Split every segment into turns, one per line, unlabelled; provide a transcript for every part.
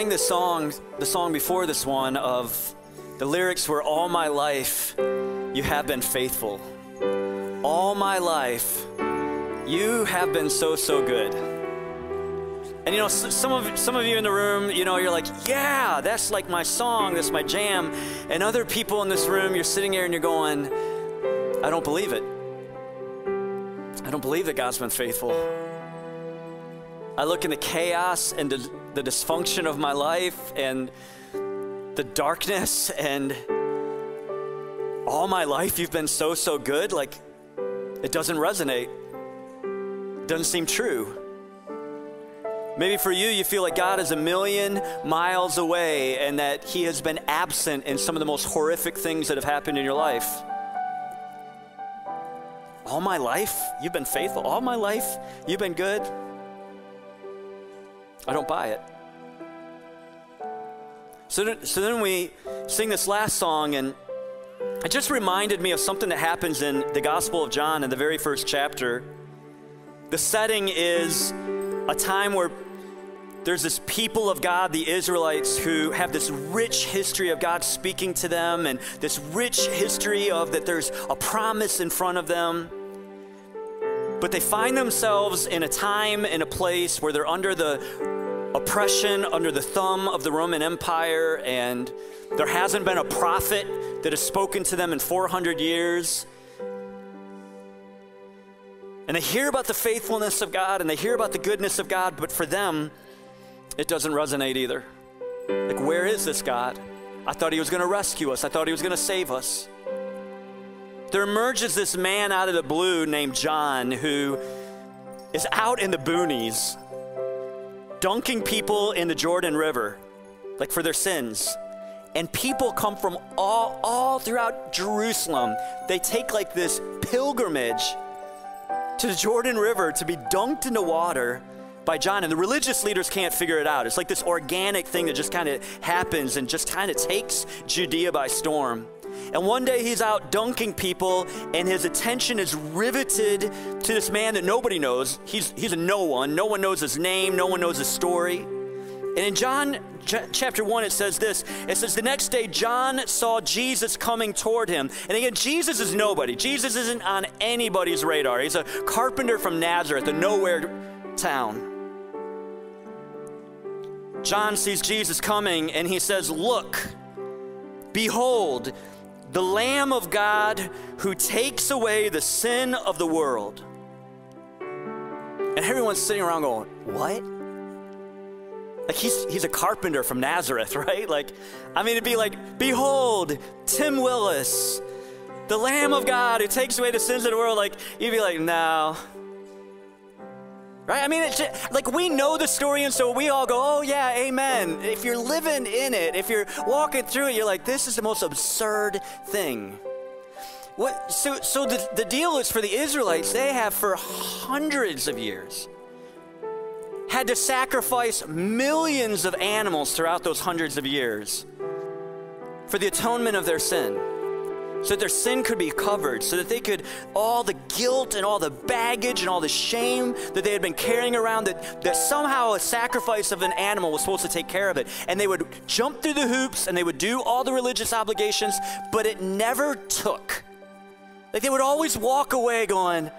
sang song, the song before this one, of the lyrics were "All my life, you have been faithful. All my life, you have been so so good." And you know, some of some of you in the room, you know, you're like, "Yeah, that's like my song, that's my jam." And other people in this room, you're sitting here and you're going, "I don't believe it. I don't believe that God's been faithful." I look in the chaos and the, the dysfunction of my life and the darkness and all my life you've been so so good like it doesn't resonate. Doesn't seem true. Maybe for you you feel like god is a million miles away and that he has been absent in some of the most horrific things that have happened in your life. All my life you've been faithful. All my life you've been good I don't buy it. So, then, so then we sing this last song, and it just reminded me of something that happens in the Gospel of John in the very first chapter. The setting is a time where there's this people of God, the Israelites, who have this rich history of God speaking to them and this rich history of that there's a promise in front of them. But they find themselves in a time and a place where they're under the oppression, under the thumb of the Roman Empire, and there hasn't been a prophet that has spoken to them in 400 years. And they hear about the faithfulness of God and they hear about the goodness of God, but for them, it doesn't resonate either. Like, where is this God? I thought he was going to rescue us, I thought he was going to save us there emerges this man out of the blue named John who is out in the boonies, dunking people in the Jordan River, like for their sins. And people come from all, all throughout Jerusalem. They take like this pilgrimage to the Jordan River to be dunked in the water by John. And the religious leaders can't figure it out. It's like this organic thing that just kind of happens and just kind of takes Judea by storm. And one day he's out dunking people, and his attention is riveted to this man that nobody knows. He's, he's a no one. No one knows his name, no one knows his story. And in John ch- chapter 1, it says this it says, The next day, John saw Jesus coming toward him. And again, Jesus is nobody. Jesus isn't on anybody's radar. He's a carpenter from Nazareth, a nowhere town. John sees Jesus coming and he says, Look, behold, the Lamb of God who takes away the sin of the world. And everyone's sitting around going, What? Like he's, he's a carpenter from Nazareth, right? Like, I mean, it'd be like, Behold, Tim Willis, the Lamb of God who takes away the sins of the world. Like, you'd be like, No, Right? I mean, just, like we know the story, and so we all go, oh, yeah, amen. If you're living in it, if you're walking through it, you're like, this is the most absurd thing. What, so so the, the deal is for the Israelites, they have for hundreds of years had to sacrifice millions of animals throughout those hundreds of years for the atonement of their sin so that their sin could be covered, so that they could, all the guilt and all the baggage and all the shame that they had been carrying around, that, that somehow a sacrifice of an animal was supposed to take care of it. And they would jump through the hoops and they would do all the religious obligations, but it never took. Like they would always walk away going,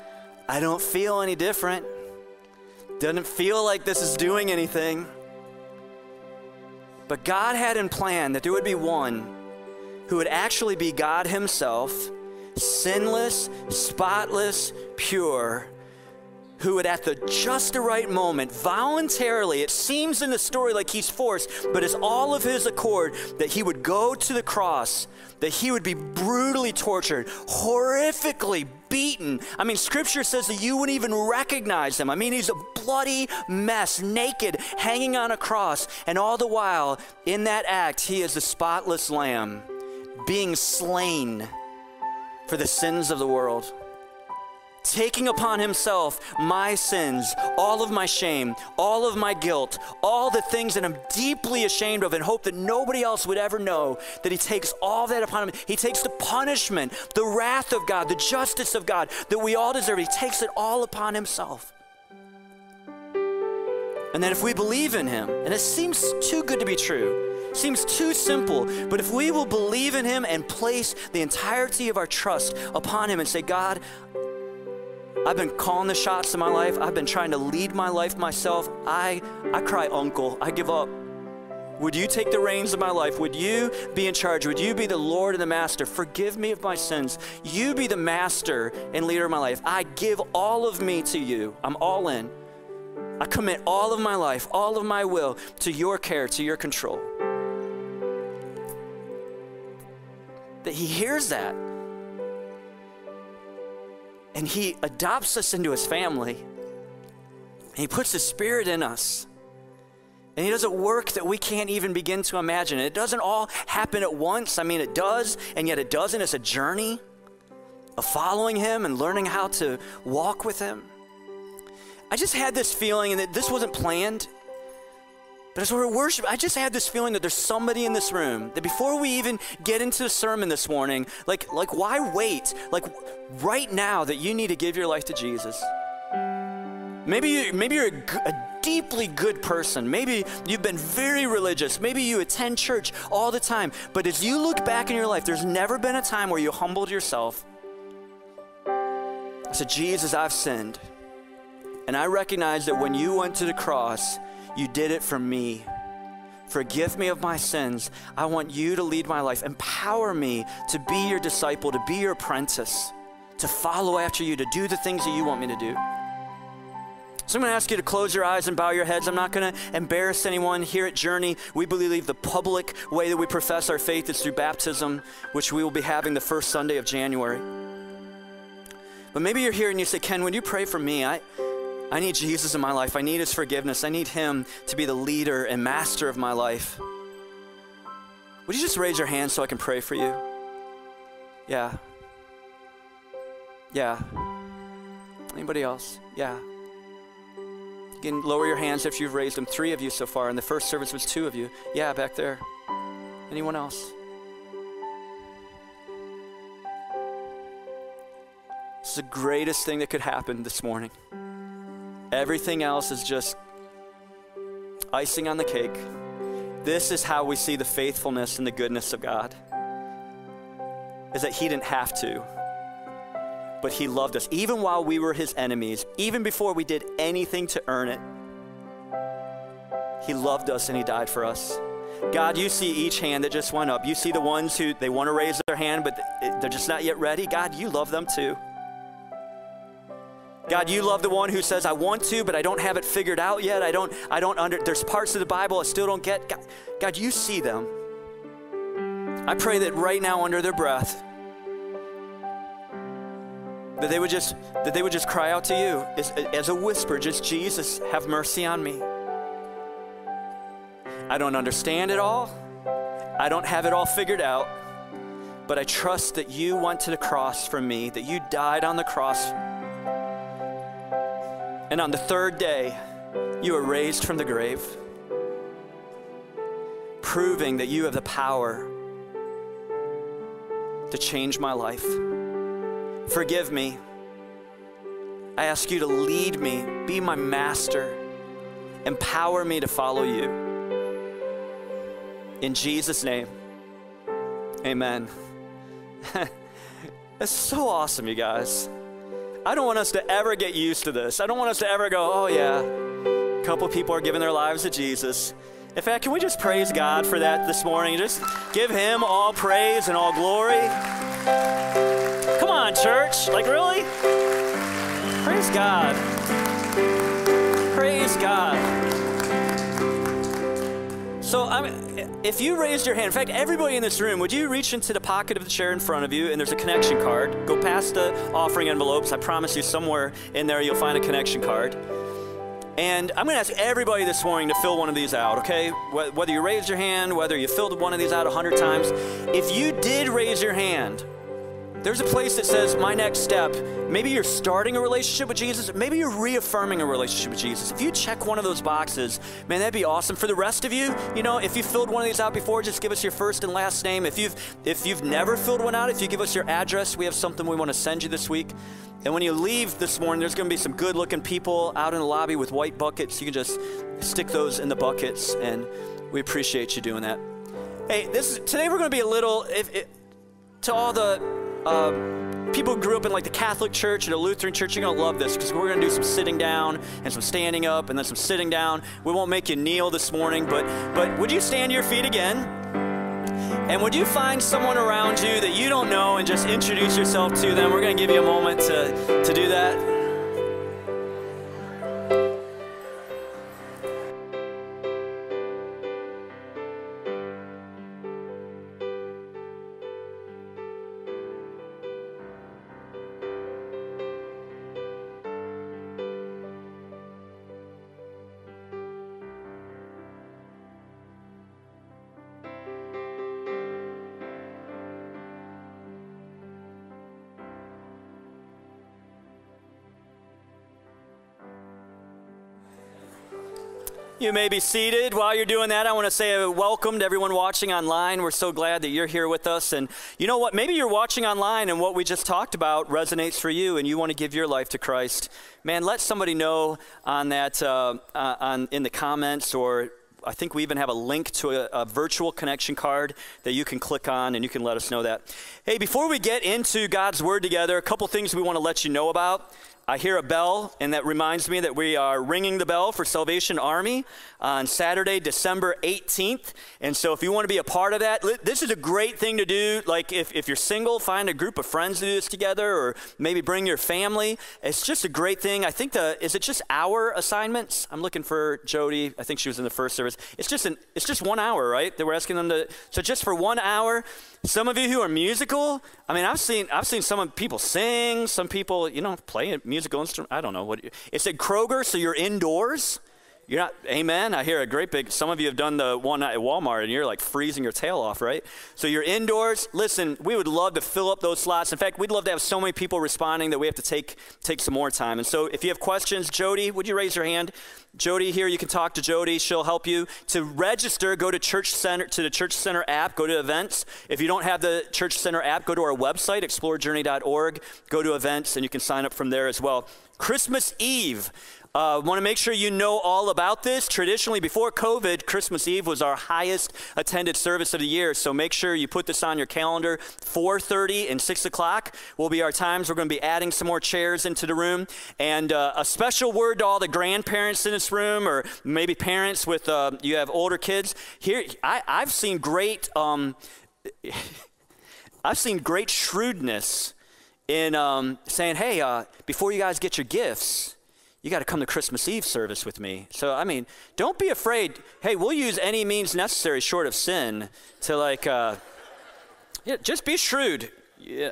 I don't feel any different. Doesn't feel like this is doing anything. But God had in plan that there would be one who would actually be God Himself, sinless, spotless, pure, who would, at the just the right moment, voluntarily, it seems in the story like he's forced, but it's all of his accord that he would go to the cross, that he would be brutally tortured, horrifically beaten. I mean, scripture says that you wouldn't even recognize him. I mean, he's a bloody mess, naked, hanging on a cross. And all the while, in that act, he is the spotless lamb being slain for the sins of the world. Taking upon himself my sins, all of my shame, all of my guilt, all the things that I'm deeply ashamed of and hope that nobody else would ever know, that he takes all that upon him. He takes the punishment, the wrath of God, the justice of God that we all deserve. He takes it all upon himself. And that if we believe in him, and it seems too good to be true, seems too simple, but if we will believe in him and place the entirety of our trust upon him and say, God, I've been calling the shots in my life. I've been trying to lead my life myself. I I cry uncle. I give up. Would you take the reins of my life? Would you be in charge? Would you be the Lord and the master? Forgive me of my sins. You be the master and leader of my life. I give all of me to you. I'm all in. I commit all of my life, all of my will to your care, to your control. That he hears that. And he adopts us into his family. And he puts his spirit in us. And he does a work that we can't even begin to imagine. it doesn't all happen at once. I mean, it does, and yet it doesn't. It's a journey of following him and learning how to walk with him. I just had this feeling, and that this wasn't planned, but as we're worshiping, I just had this feeling that there's somebody in this room that before we even get into the sermon this morning, like, like why wait? Like right now that you need to give your life to Jesus. Maybe, you, maybe you're a, a deeply good person. Maybe you've been very religious. Maybe you attend church all the time. But as you look back in your life, there's never been a time where you humbled yourself. I said, Jesus, I've sinned. And I recognize that when you went to the cross, you did it for me. Forgive me of my sins. I want you to lead my life. Empower me to be your disciple, to be your apprentice, to follow after you, to do the things that you want me to do. So I'm going to ask you to close your eyes and bow your heads. I'm not going to embarrass anyone here at Journey. We believe the public way that we profess our faith is through baptism, which we will be having the first Sunday of January. But maybe you're here and you say, Ken, would you pray for me? I, I need Jesus in my life. I need his forgiveness. I need him to be the leader and master of my life. Would you just raise your hand so I can pray for you? Yeah. Yeah. Anybody else? Yeah. You can lower your hands if you've raised them. Three of you so far. and the first service was two of you. Yeah, back there. Anyone else? This is the greatest thing that could happen this morning. Everything else is just icing on the cake. This is how we see the faithfulness and the goodness of God. Is that He didn't have to but He loved us even while we were His enemies, even before we did anything to earn it. He loved us and He died for us. God, you see each hand that just went up. You see the ones who they want to raise their hand, but they're just not yet ready. God, you love them too. God, you love the one who says, I want to, but I don't have it figured out yet. I don't, I don't under, there's parts of the Bible I still don't get. God, God, you see them. I pray that right now under their breath, that they would just that they would just cry out to you as, as a whisper just jesus have mercy on me i don't understand it all i don't have it all figured out but i trust that you went to the cross for me that you died on the cross and on the third day you were raised from the grave proving that you have the power to change my life Forgive me. I ask you to lead me, be my master, empower me to follow you. In Jesus' name, amen. That's so awesome, you guys. I don't want us to ever get used to this. I don't want us to ever go, oh, yeah, a couple people are giving their lives to Jesus. In fact, can we just praise God for that this morning? Just give Him all praise and all glory Come on, church. Like, really? Praise God. Praise God. So, I mean, if you raised your hand, in fact, everybody in this room, would you reach into the pocket of the chair in front of you and there's a connection card? Go past the offering envelopes. I promise you, somewhere in there you'll find a connection card. And I'm going to ask everybody this morning to fill one of these out, okay? Whether you raised your hand, whether you filled one of these out a hundred times. If you did raise your hand, there's a place that says, My next step. Maybe you're starting a relationship with Jesus. Maybe you're reaffirming a relationship with Jesus. If you check one of those boxes, man, that'd be awesome. For the rest of you, you know, if you filled one of these out before, just give us your first and last name. If you've if you've never filled one out, if you give us your address, we have something we want to send you this week. And when you leave this morning, there's going to be some good looking people out in the lobby with white buckets. You can just stick those in the buckets, and we appreciate you doing that. Hey, this is, today we're going to be a little, if, if, to all the uh, people grew up in like the Catholic Church and a Lutheran Church, you're to love this because we're to do some sitting down and some standing up and then some sitting down. We won't make you kneel this morning, but, but would you stand your feet again? And would you find someone around you that you don't know and just introduce yourself to them? We're to give you a moment to, to do that. You may be seated. While you're doing that, I want to say a welcome to everyone watching online. We're so glad that you're here with us. And you know what? Maybe you're watching online and what we just talked about resonates for you and you want to give your life to Christ. Man, let somebody know on that, uh, uh, on, in the comments or I think we even have a link to a, a, virtual connection card that you can click on and you can let us know that. Hey, before we get into God's Word together, a couple things we want to let you know about. I hear a bell, and that reminds me that we are ringing the bell for Salvation Army on Saturday, December 18th. And so, if you want to be a part of that, this is a great thing to do. Like, if, if you're single, find a group of friends to do this together, or maybe bring your family. It's just a great thing. I think the is it just hour assignments? I'm looking for Jody. I think she was in the first service. It's just an it's just one hour, right? That we're asking them to. So just for one hour. Some of you who are musical, I mean, I've seen I've seen some people sing, some people, you know, play a musical instrument. I don't know what. It's at Kroger, so you're indoors. You're not, amen. I hear a great big, some of you have done the one at Walmart and you're like freezing your tail off, right? So you're indoors. Listen, we would love to fill up those slots. In fact, we'd love to have so many people responding that we have to take, take some more time. And so if you have questions, Jody, would you raise your hand? Jody here, you can talk to Jody. She'll help you. To register, go to Church Center, to the Church Center app, go to events. If you don't have the Church Center app, go to our website, explorejourney.org, go to events, and you can sign up from there as well. Christmas Eve. Uh, Want to make sure you know all about this. Traditionally, before COVID, Christmas Eve was our highest attended service of the year. So make sure you put this on your calendar. 4:30 and 6 o'clock will be our times. We're going to be adding some more chairs into the room, and uh, a special word to all the grandparents in this room, or maybe parents with uh, you have older kids. Here, I, have seen great. Um, I've seen great shrewdness in um, saying, "Hey, uh, before you guys get your gifts." You got to come to Christmas Eve service with me. So, I mean, don't be afraid. Hey, we'll use any means necessary short of sin to like, uh, yeah, just be shrewd. Yeah.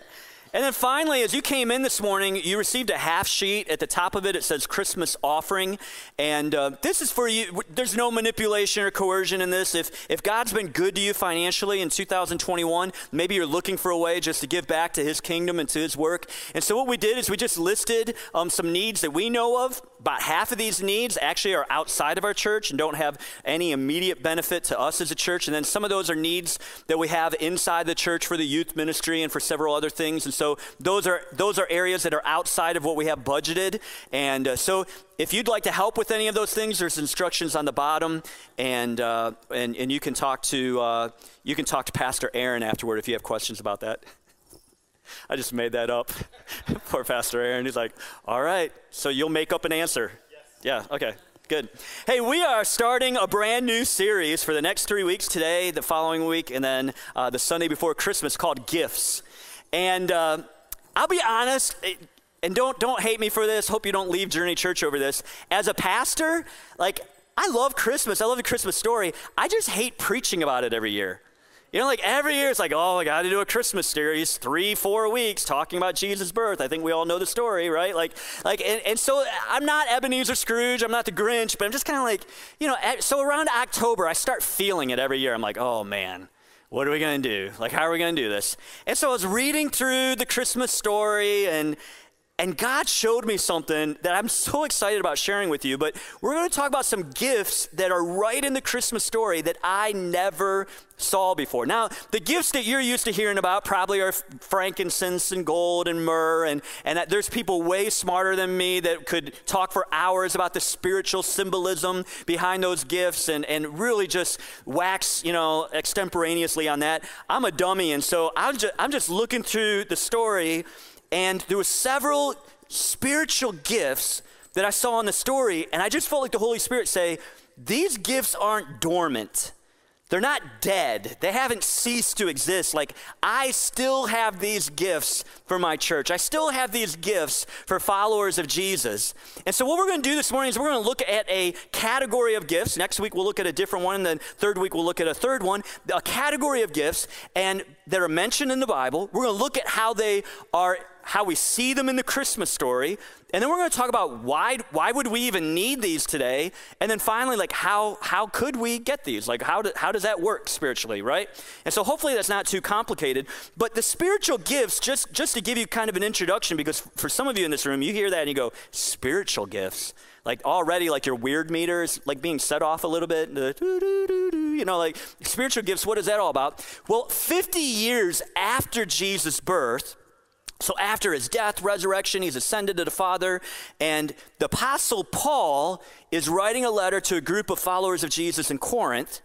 And then finally, as you came in this morning, you received a half sheet. At the top of it, it says Christmas offering. And uh, this is for you. There's no manipulation or coercion in this. If, if God's been good to you financially in 2021, maybe you're looking for a way just to give back to His kingdom and to His work. And so what we did is we just listed um, some needs that we know of. About half of these needs actually are outside of our church and don't have any immediate benefit to us as a church. And then some of those are needs that we have inside the church for the youth ministry and for several other things. And so those are those are areas that are outside of what we have budgeted. And uh, so if you'd like to help with any of those things, there's instructions on the bottom, and uh, and and you can talk to uh, you can talk to Pastor Aaron afterward if you have questions about that. I just made that up. Poor Pastor Aaron. He's like, all right, so you'll make up an answer. Yes. Yeah, okay. Good. Hey, we are starting a brand new series for the next three weeks today, the following week, and then uh, the Sunday before Christmas called Gifts. And uh, I'll be honest, and don't don't hate me for this. Hope you don't leave Journey Church over this. As a pastor, like I love Christmas. I love the Christmas story. I just hate preaching about it every year. You know, like every year it's like, oh, I got to do a Christmas series, three, four weeks talking about Jesus' birth. I think we all know the story, right? Like, like, and, and so I'm not Ebenezer Scrooge, I'm not the Grinch, but I'm just kind of like, you know, so around October I start feeling it every year. I'm like, oh man, what are we going to do? Like, how are we going to do this? And so I was reading through the Christmas story, and and God showed me something that I'm so excited about sharing with you. But we're going to talk about some gifts that are right in the Christmas story that I never saw before. Now, the gifts that you're used to hearing about probably are frankincense and gold and myrrh, and, and there's people way smarter than me that could talk for hours about the spiritual symbolism behind those gifts and, and really just wax, you know, extemporaneously on that. I'm a dummy, and so I'm just, I'm just looking through the story and there were several spiritual gifts that I saw in the story, and I just felt like the Holy Spirit say, These gifts aren't dormant. They're not dead. They haven't ceased to exist. Like, I still have these gifts for my church. I still have these gifts for followers of Jesus. And so, what we're going to do this morning is we're going to look at a category of gifts. Next week, we'll look at a different one. And then, third week, we'll look at a third one. A category of gifts and that are mentioned in the Bible. We're going to look at how they are how we see them in the Christmas story, and then we're going to talk about why why would we even need these today, and then finally like how how could we get these? Like how do, how does that work spiritually, right? And so hopefully that's not too complicated, but the spiritual gifts just just to give you kind of an introduction because for some of you in this room you hear that and you go spiritual gifts like already like your weird meters like being set off a little bit you know like spiritual gifts what is that all about well 50 years after jesus birth so after his death, resurrection, he's ascended to the Father, and the Apostle Paul is writing a letter to a group of followers of Jesus in Corinth.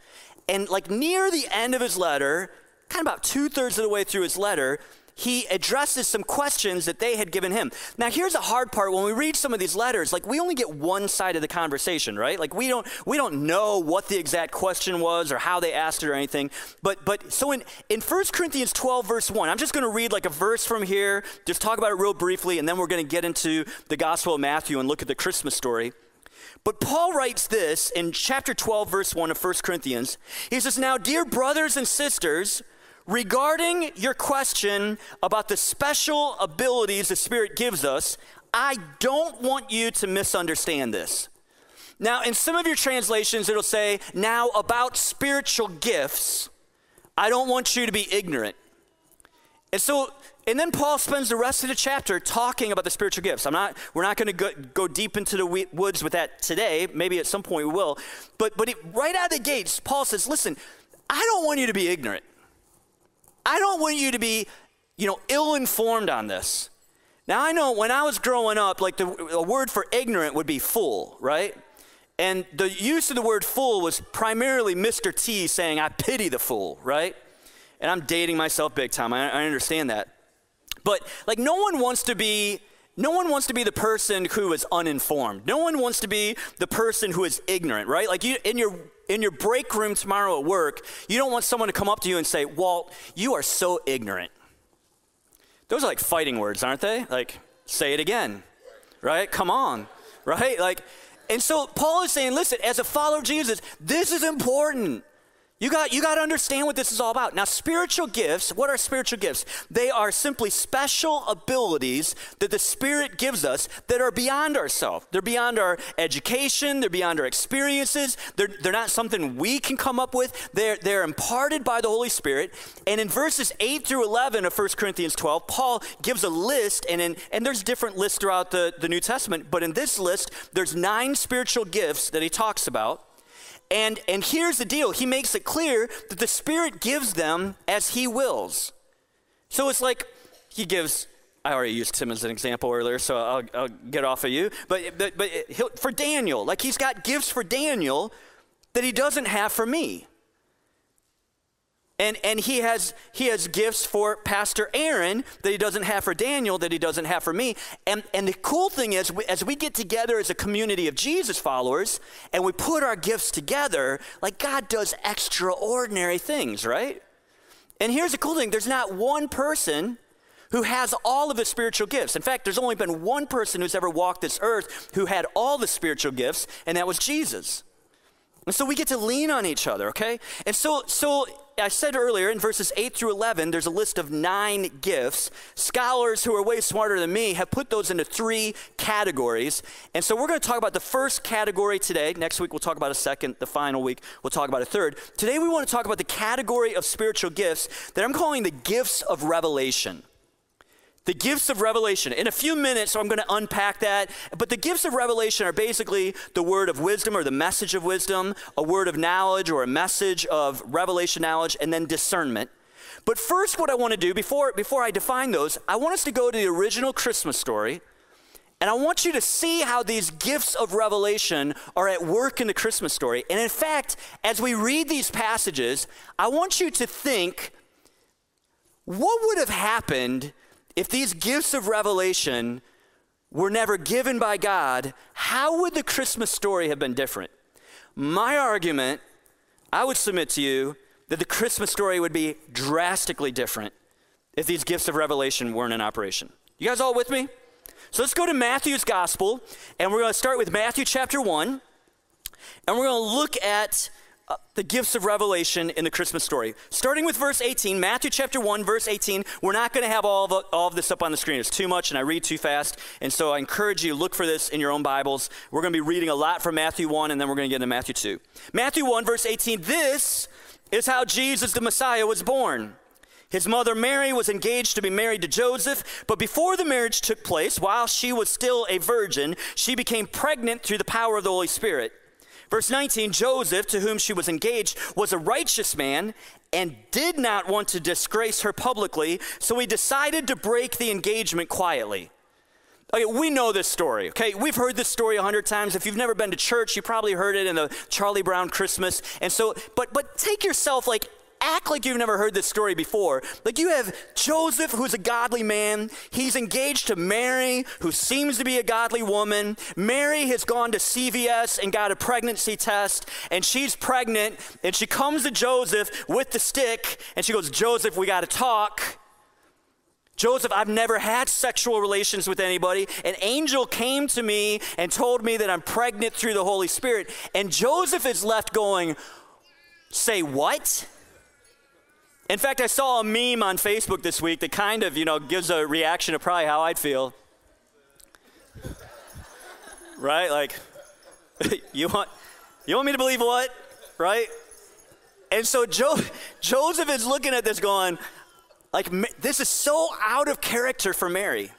And like near the end of his letter, kind of about two thirds of the way through his letter, he addresses some questions that they had given him. Now, here's a hard part when we read some of these letters, like we only get one side of the conversation, right? Like we don't we don't know what the exact question was or how they asked it or anything. But but so in in 1 Corinthians 12 verse 1, I'm just going to read like a verse from here, just talk about it real briefly and then we're going to get into the Gospel of Matthew and look at the Christmas story. But Paul writes this in chapter 12 verse 1 of 1 Corinthians. He says, "Now, dear brothers and sisters, Regarding your question about the special abilities the Spirit gives us, I don't want you to misunderstand this. Now, in some of your translations, it'll say, now about spiritual gifts, I don't want you to be ignorant. And so, and then Paul spends the rest of the chapter talking about the spiritual gifts. I'm not, we're not going to go, deep into the woods with that today. Maybe at some point we will. But, but it, right out of the gates, Paul says, listen, I don't want you to be ignorant. I don't want you to be, you know, ill informed on this. Now, I know when I was growing up, like the word for ignorant would be fool, right? And the use of the word fool was primarily Mr. T saying, I pity the fool, right? And I'm dating myself big time. I, I understand that. But like, no one wants to be. No one wants to be the person who is uninformed. No one wants to be the person who is ignorant, right? Like you in your in your break room tomorrow at work, you don't want someone to come up to you and say, Walt, you are so ignorant. Those are like fighting words, aren't they? Like, say it again, right? Come on, right? Like, and so Paul is saying, listen, as a follower of Jesus, this is important. You got, you got to understand what this is all about. Now, spiritual gifts, what are spiritual gifts? They are simply special abilities that the Spirit gives us that are beyond ourselves. They're beyond our education, they're beyond our experiences, they're, they're not something we can come up with. They're, they're imparted by the Holy Spirit. And in verses 8 through 11 of 1 Corinthians 12, Paul gives a list, and, in, and there's different lists throughout the, the New Testament, but in this list, there's nine spiritual gifts that he talks about. And, and here's the deal He makes it clear that the Spirit gives them as He wills. So it's like He gives, I already used Tim as an example earlier, so I'll, I'll get off of you. But, but, but for Daniel, like He's got gifts for Daniel that He doesn't have for me. And, and he, has, he has gifts for Pastor Aaron that he doesn't have for Daniel, that he doesn't have for me. And, and the cool thing is, as we get together as a community of Jesus followers and we put our gifts together, like God does extraordinary things, right? And here's the cool thing there's not one person who has all of the spiritual gifts. In fact, there's only been one person who's ever walked this earth who had all the spiritual gifts, and that was Jesus. And so we get to lean on each other, okay? And so, so I said earlier in verses 8 through 11, there's a list of nine gifts. Scholars who are way smarter than me have put those into three categories. And so we're going to talk about the first category today. Next week, we'll talk about a second. The final week, we'll talk about a third. Today, we want to talk about the category of spiritual gifts that I'm calling the gifts of revelation. The gifts of revelation. In a few minutes, so I'm going to unpack that. But the gifts of revelation are basically the word of wisdom or the message of wisdom, a word of knowledge or a message of revelation knowledge, and then discernment. But first, what I want to do before, before I define those, I want us to go to the original Christmas story. And I want you to see how these gifts of revelation are at work in the Christmas story. And in fact, as we read these passages, I want you to think what would have happened if these gifts of revelation were never given by God, how would the Christmas story have been different? My argument, I would submit to you that the Christmas story would be drastically different if these gifts of revelation weren't in operation. You guys all with me? So let's go to Matthew's gospel, and we're going to start with Matthew chapter 1, and we're going to look at the gifts of revelation in the Christmas story. Starting with verse 18, Matthew chapter 1, verse 18. We're not going to have all of, all of this up on the screen. It's too much and I read too fast. And so I encourage you look for this in your own Bibles. We're going to be reading a lot from Matthew 1 and then we're going to get into Matthew 2. Matthew 1, verse 18. This is how Jesus the Messiah was born. His mother Mary was engaged to be married to Joseph, but before the marriage took place, while she was still a virgin, she became pregnant through the power of the Holy Spirit. Verse 19 Joseph, to whom she was engaged, was a righteous man and did not want to disgrace her publicly, so he decided to break the engagement quietly. Okay, we know this story, okay? We've heard this story a hundred times. If you've never been to church, you probably heard it in the Charlie Brown Christmas. And so, but but take yourself like act like you've never heard this story before. Like you have Joseph, who's a godly man. He's engaged to Mary, who seems to be a godly woman. Mary has gone to CVS and got a pregnancy test, and she's pregnant. And she comes to Joseph with the stick, and she goes, Joseph, we got to talk. Joseph, I've never had sexual relations with anybody. An angel came to me and told me that I'm pregnant through the Holy Spirit. And Joseph is left going, Say what? In fact, I saw a meme on Facebook this week that kind of, you know, gives a reaction to probably how I'd feel. right? Like, you want, you want me to believe what? Right? And so jo- Joseph is looking at this going, like, this is so out of character for Mary.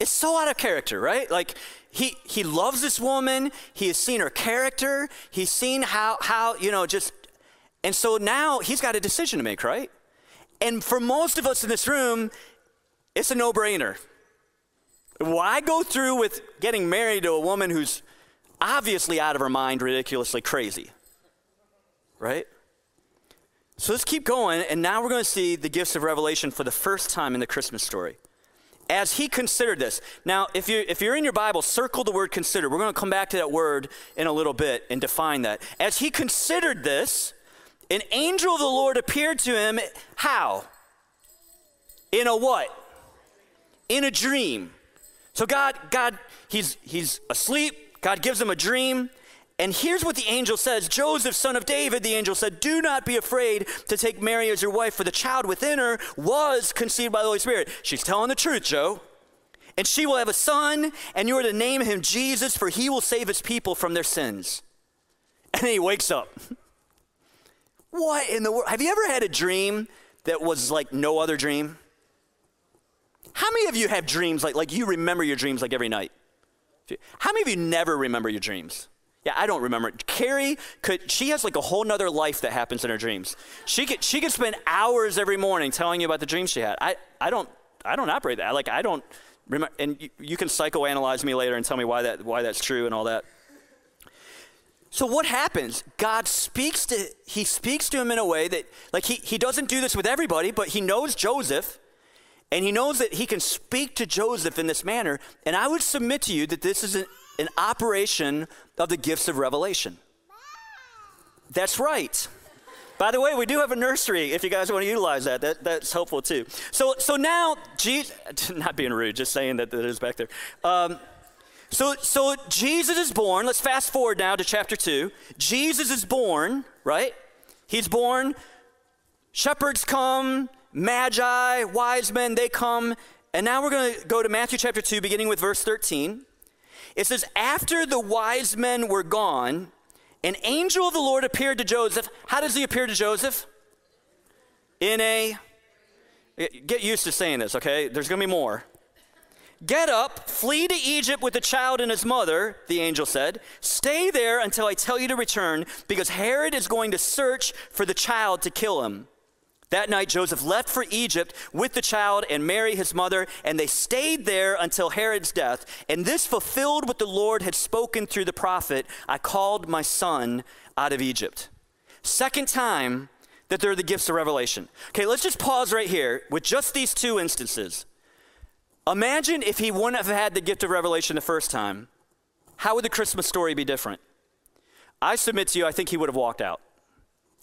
It's so out of character, right? Like, he, he loves this woman. He has seen her character. He's seen how, how, you know, just and so now he's got a decision to make, right? And for most of us in this room, it's a no brainer. Why go through with getting married to a woman who's obviously out of her mind, ridiculously crazy? Right? So let's keep going, and now we're going to see the gifts of revelation for the first time in the Christmas story. As he considered this. Now, if you're, if you're in your Bible, circle the word consider. We're going to come back to that word in a little bit and define that. As he considered this, an angel of the Lord appeared to him. How? In a what? In a dream. So God, God, he's he's asleep. God gives him a dream. And here's what the angel says Joseph, son of David, the angel said, Do not be afraid to take Mary as your wife, for the child within her was conceived by the Holy Spirit. She's telling the truth, Joe. And she will have a son, and you are to name him Jesus, for he will save his people from their sins. And then he wakes up. What in the world? Have you ever had a dream that was like no other dream? How many of you have dreams like, like you remember your dreams like every night? How many of you never remember your dreams? Yeah, I don't remember. Carrie could she has like a whole nother life that happens in her dreams. She could she could spend hours every morning telling you about the dreams she had. I, I don't I don't operate that. Like I don't remember and you, you can psychoanalyze me later and tell me why that why that's true and all that. So what happens? God speaks to he speaks to him in a way that like he, he doesn't do this with everybody, but he knows Joseph and he knows that he can speak to Joseph in this manner. And I would submit to you that this is an, an operation of the gifts of revelation. That's right. By the way, we do have a nursery if you guys want to utilize that. that that's helpful too. So, so now, Jesus, not being rude, just saying that that is back there. Um, so, so Jesus is born. Let's fast forward now to chapter 2. Jesus is born, right? He's born. Shepherds come, magi, wise men, they come. And now we're going to go to Matthew chapter 2, beginning with verse 13. It says, After the wise men were gone, an angel of the Lord appeared to Joseph. How does he appear to Joseph? In a, get used to saying this, okay? There's going to be more. Get up, flee to Egypt with the child and his mother, the angel said. Stay there until I tell you to return, because Herod is going to search for the child to kill him. That night, Joseph left for Egypt with the child and Mary, his mother, and they stayed there until Herod's death. And this fulfilled what the Lord had spoken through the prophet I called my son out of Egypt. Second time that there are the gifts of revelation. Okay, let's just pause right here with just these two instances. Imagine if he wouldn't have had the gift of revelation the first time. How would the Christmas story be different? I submit to you, I think he would have walked out.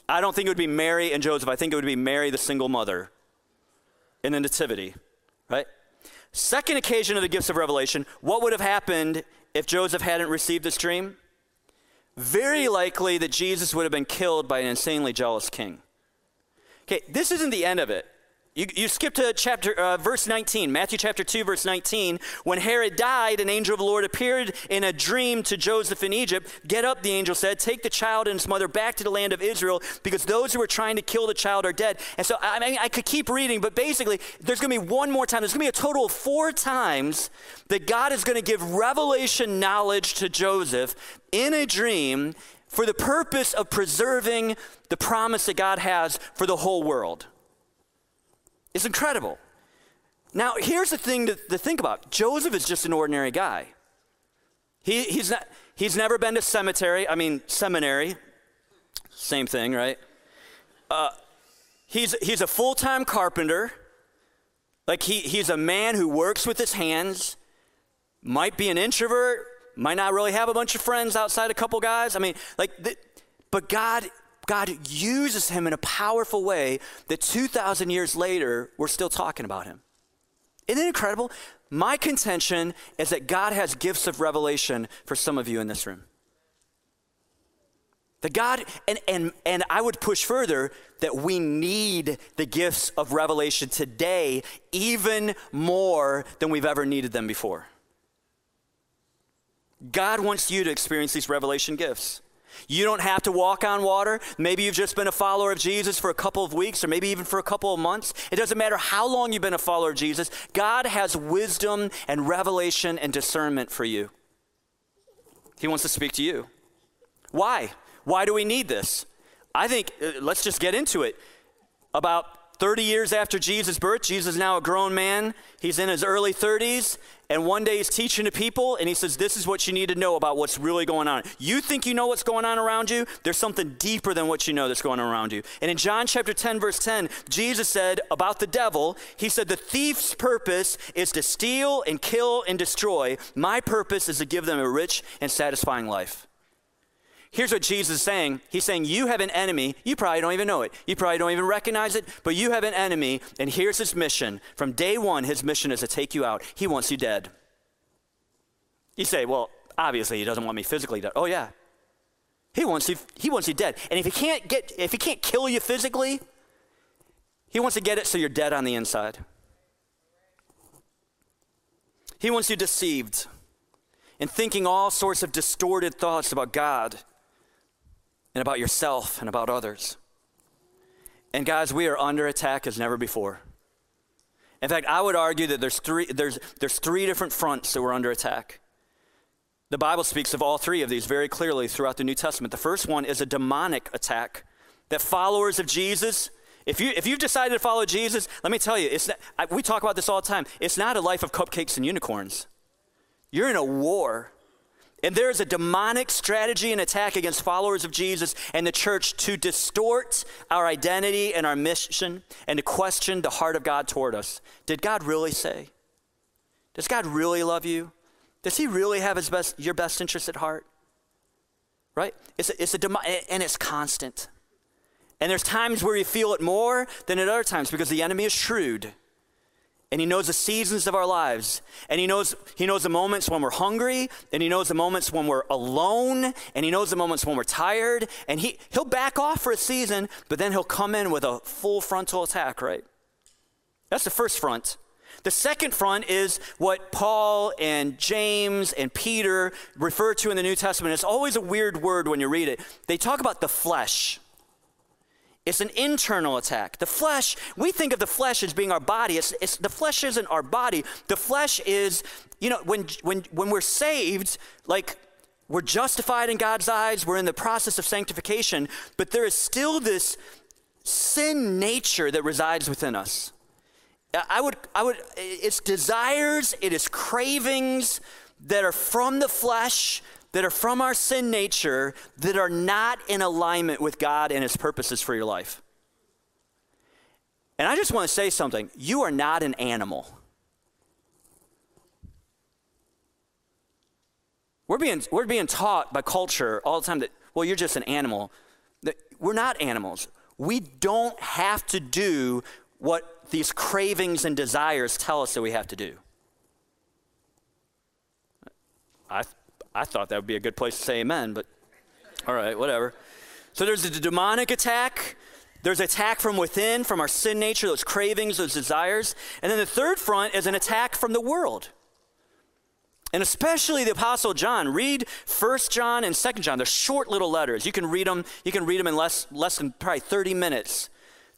I don't think it would be Mary and Joseph. I think it would be Mary, the single mother, in the Nativity, right? Second occasion of the gifts of revelation, what would have happened if Joseph hadn't received this dream? Very likely that Jesus would have been killed by an insanely jealous king. Okay, this isn't the end of it. You, you skip to chapter uh, verse 19, Matthew chapter 2, verse 19. When Herod died, an angel of the Lord appeared in a dream to Joseph in Egypt. Get up, the angel said, take the child and his mother back to the land of Israel, because those who are trying to kill the child are dead. And so I mean I could keep reading, but basically there's gonna be one more time. There's gonna be a total of four times that God is gonna give revelation knowledge to Joseph in a dream for the purpose of preserving the promise that God has for the whole world. It's incredible. Now, here's the thing to, to think about Joseph is just an ordinary guy. He, he's, not, he's never been to cemetery, I mean, seminary, same thing, right? Uh, he's, he's a full time carpenter. Like, he, he's a man who works with his hands, might be an introvert, might not really have a bunch of friends outside a couple guys. I mean, like, the, but God God uses him in a powerful way that 2,000 years later, we're still talking about him. Isn't it incredible? My contention is that God has gifts of revelation for some of you in this room. That God, and, and, and I would push further that we need the gifts of revelation today even more than we've ever needed them before. God wants you to experience these revelation gifts. You don't have to walk on water. Maybe you've just been a follower of Jesus for a couple of weeks or maybe even for a couple of months. It doesn't matter how long you've been a follower of Jesus. God has wisdom and revelation and discernment for you. He wants to speak to you. Why? Why do we need this? I think, uh, let's just get into it. About 30 years after Jesus' birth, Jesus is now a grown man. He's in his early 30s, and one day he's teaching to people, and he says, This is what you need to know about what's really going on. You think you know what's going on around you? There's something deeper than what you know that's going on around you. And in John chapter 10, verse 10, Jesus said about the devil, He said, The thief's purpose is to steal and kill and destroy. My purpose is to give them a rich and satisfying life. Here's what Jesus is saying He's saying, You have an enemy. You probably don't even know it. You probably don't even recognize it, but you have an enemy, and here's his mission. From day one, his mission is to take you out. He wants you dead. You say, Well, obviously, he doesn't want me physically dead. Oh, yeah. He wants you, he wants you dead. And if he can't get if he can't kill you physically, he wants to get it so you're dead on the inside. He wants you deceived and thinking all sorts of distorted thoughts about God and about yourself and about others. And guys, we are under attack as never before. In fact, I would argue that there's three, there's, there's three different fronts that we're under attack. The Bible speaks of all three of these very clearly throughout the New Testament. The first one is a demonic attack that followers of Jesus, if, you, if you've decided to follow Jesus, let me tell you, it's not, I, we talk about this all the time. It's not a life of cupcakes and unicorns. You're in a war and there is a demonic strategy and attack against followers of Jesus and the church to distort our identity and our mission and to question the heart of God toward us. Did God really say? Does God really love you? Does he really have his best, your best interest at heart? Right? It's a, it's a dem- and it's constant. And there's times where you feel it more than at other times because the enemy is shrewd and he knows the seasons of our lives and he knows he knows the moments when we're hungry and he knows the moments when we're alone and he knows the moments when we're tired and he he'll back off for a season but then he'll come in with a full frontal attack right that's the first front the second front is what Paul and James and Peter refer to in the New Testament. It's always a weird word when you read it. They talk about the flesh. It's an internal attack. The flesh, we think of the flesh as being our body. It's, it's, the flesh isn't our body. The flesh is, you know, when, when, when we're saved, like we're justified in God's eyes, we're in the process of sanctification, but there is still this sin nature that resides within us. I would, I would, it's desires, it is cravings that are from the flesh that are from our sin nature that are not in alignment with God and His purposes for your life. And I just want to say something you are not an animal. We're being, we're being taught by culture all the time that, well, you're just an animal. That we're not animals. We don't have to do what these cravings and desires tell us that we have to do. I, I thought that would be a good place to say amen, but all right, whatever. So there's the demonic attack. There's attack from within, from our sin nature, those cravings, those desires. And then the third front is an attack from the world. And especially the Apostle John. Read 1 John and 2 John. They're short little letters. You can read them, you can read them in less, less than probably 30 minutes.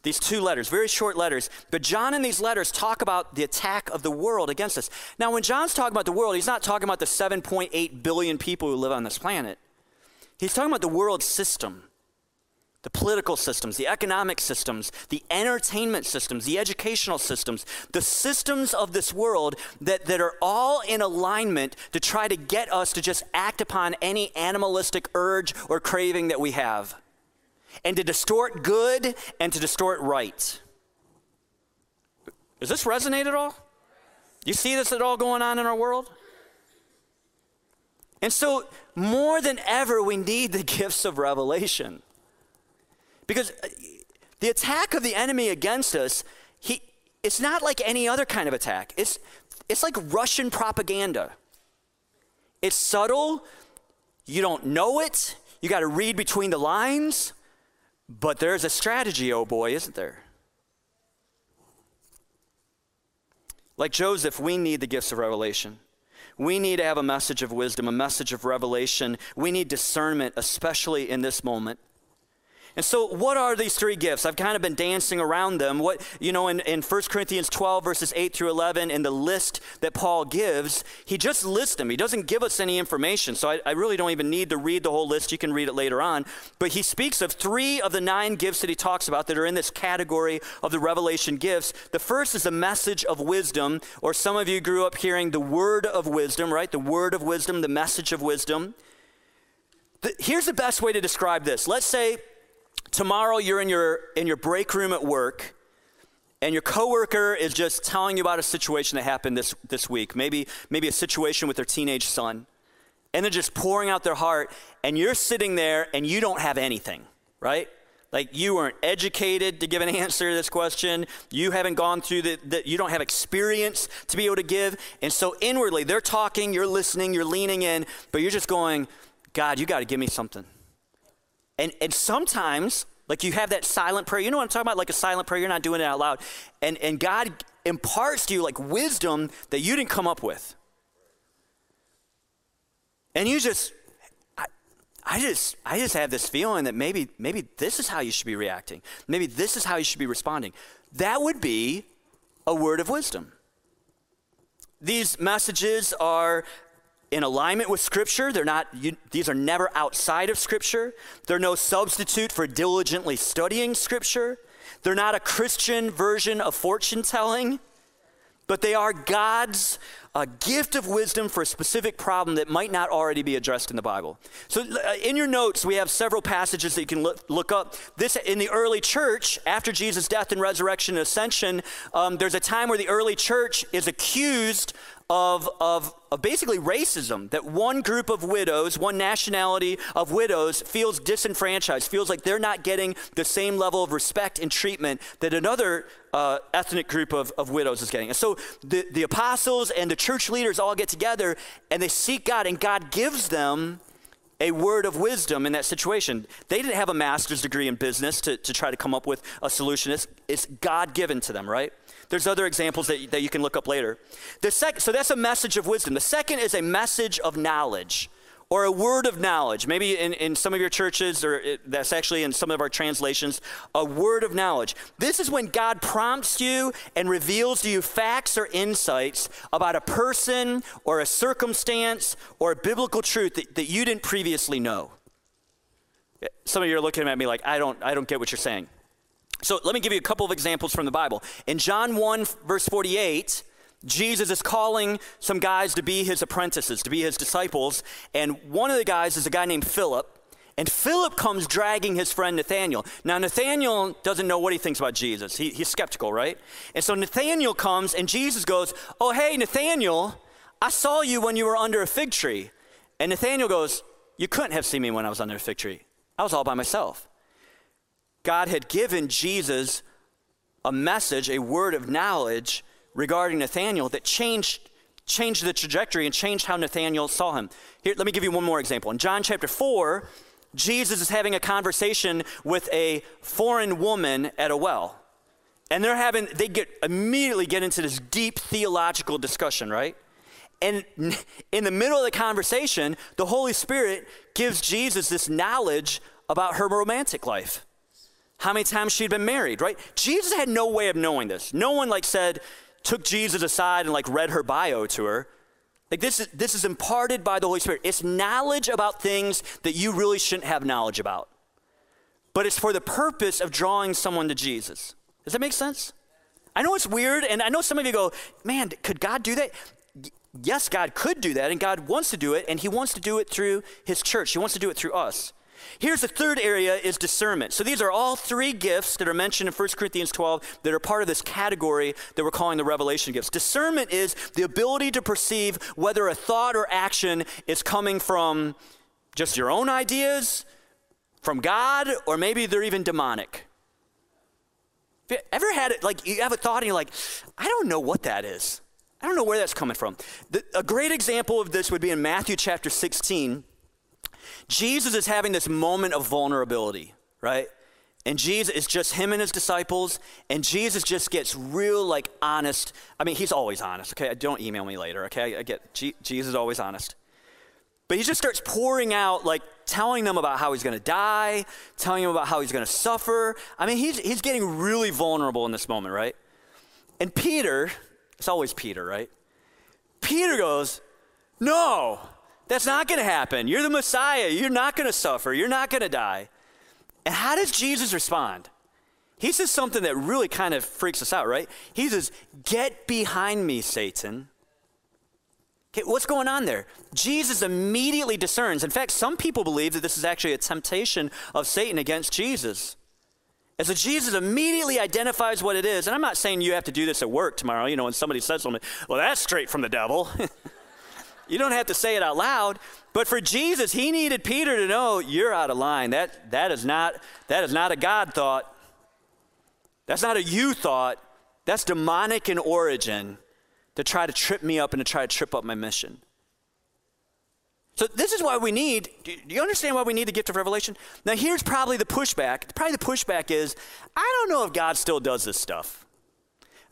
These two letters, very short letters. But John in these letters talk about the attack of the world against us. Now, when John's talking about the world, he's not talking about the 7.8 billion people who live on this planet. He's talking about the world system, the political systems, the economic systems, the entertainment systems, the educational systems, the systems of this world that, that are all in alignment to try to get us to just act upon any animalistic urge or craving that we have and to distort good and to distort right. Does this resonate at all? You see this at all going on in our world? And so, more than ever, we need the gifts of revelation. Because uh, the attack of the enemy against us, he, it's not like any other kind of attack. It's, it's like Russian propaganda. It's subtle, you don't know it, you got to read between the lines. But there's a strategy, oh boy, isn't there? Like Joseph, we need the gifts of revelation. We need to have a message of wisdom, a message of revelation. We need discernment, especially in this moment. And so, what are these three gifts? I've kind of been dancing around them. What, you know, in, in 1 Corinthians 12, verses 8 through 11, in the list that Paul gives, he just lists them. He doesn't give us any information. So, I, I really don't even need to read the whole list. You can read it later on. But he speaks of three of the nine gifts that he talks about that are in this category of the revelation gifts. The first is the message of wisdom, or some of you grew up hearing the word of wisdom, right? The word of wisdom, the message of wisdom. The, here's the best way to describe this. Let's say tomorrow you're in your in your break room at work and your coworker is just telling you about a situation that happened this this week. Maybe maybe a situation with their teenage son. And they're just pouring out their heart and you're sitting there and you don't have anything right? Like you weren't educated to give an answer to this question. You haven't gone through the you don't have experience to be able to give. And so inwardly they're talking you're listening you're leaning in but you're just going god you got to give me something and, and sometimes, like you have that silent prayer. You know what I'm talking about? Like a silent prayer, you're not doing it out loud. And, and God imparts to you like wisdom that you didn't come up with. And you just, I, I just, I just have this feeling that maybe, maybe this is how you should be reacting. Maybe this is how you should be responding. That would be a word of wisdom. These messages are in alignment with Scripture. They're not, you, these are never outside of Scripture. They're no substitute for diligently studying Scripture. They're not a Christian version of fortune telling, but they are God's gift of wisdom for a specific problem that might not already be addressed in the Bible. So, uh, in your notes, we have several passages that you can look, look up. This in the early church, after Jesus' death and resurrection and ascension, um, there's a time where the early church is accused of, of, of, basically racism that one group of widows, one nationality of widows, feels disenfranchised, feels like they're not getting the same level of respect and treatment that another uh, ethnic group of, of widows is getting. And so the, the apostles and the church leaders all get together and they seek God, and God gives them a word of wisdom in that situation. They didn't have a master's degree in business to, to try to come up with a solution. It's, it's God given to them, right? There's other examples that, that you can look up later. The sec- so that's a message of wisdom. The second is a message of knowledge or a word of knowledge. Maybe in, in some of your churches, or it, that's actually in some of our translations, a word of knowledge. This is when God prompts you and reveals to you facts or insights about a person or a circumstance or a biblical truth that, that you didn't previously know. Some of you are looking at me like, I don't, I don't get what you're saying. So let me give you a couple of examples from the Bible. In John 1, verse 48, Jesus is calling some guys to be his apprentices, to be his disciples. And one of the guys is a guy named Philip. And Philip comes dragging his friend Nathaniel. Now, Nathaniel doesn't know what he thinks about Jesus. He, he's skeptical, right? And so Nathaniel comes, and Jesus goes, Oh, hey, Nathaniel, I saw you when you were under a fig tree. And Nathaniel goes, You couldn't have seen me when I was under a fig tree. I was all by myself. God had given Jesus a message, a word of knowledge regarding Nathaniel that changed, changed the trajectory and changed how Nathaniel saw him. Here, let me give you one more example. In John chapter 4, Jesus is having a conversation with a foreign woman at a well. And they're having, they get immediately get into this deep theological discussion, right? And in the middle of the conversation, the Holy Spirit gives Jesus this knowledge about her romantic life how many times she'd been married, right? Jesus had no way of knowing this. No one like said, took Jesus aside and like read her bio to her. Like this is this is imparted by the Holy Spirit. It's knowledge about things that you really shouldn't have knowledge about. But it's for the purpose of drawing someone to Jesus. Does that make sense? I know it's weird, and I know some of you go, man, could God do that? Yes, God could do that, and God wants to do it, and He wants to do it through His church. He wants to do it through us. Here's the third area is discernment. So these are all three gifts that are mentioned in 1 Corinthians 12 that are part of this category that we're calling the revelation gifts. Discernment is the ability to perceive whether a thought or action is coming from just your own ideas, from God, or maybe they're even demonic. Have you ever had it like you have a thought and you're like, I don't know what that is. I don't know where that's coming from. The, a great example of this would be in Matthew chapter 16 Jesus is having this moment of vulnerability, right? And Jesus is just him and his disciples, and Jesus just gets real, like, honest. I mean, he's always honest, okay? Don't email me later, okay? I get G- Jesus is always honest. But he just starts pouring out, like, telling them about how he's gonna die, telling them about how he's gonna suffer. I mean, he's, he's getting really vulnerable in this moment, right? And Peter, it's always Peter, right? Peter goes, No, that's not going to happen. You're the Messiah. You're not going to suffer. You're not going to die. And how does Jesus respond? He says something that really kind of freaks us out, right? He says, Get behind me, Satan. Okay, what's going on there? Jesus immediately discerns. In fact, some people believe that this is actually a temptation of Satan against Jesus. And so Jesus immediately identifies what it is. And I'm not saying you have to do this at work tomorrow, you know, when somebody says something, well, that's straight from the devil. You don't have to say it out loud. But for Jesus, he needed Peter to know you're out of line. That, that, is not, that is not a God thought. That's not a you thought. That's demonic in origin to try to trip me up and to try to trip up my mission. So this is why we need, do you understand why we need the gift of revelation? Now here's probably the pushback. Probably the pushback is, I don't know if God still does this stuff.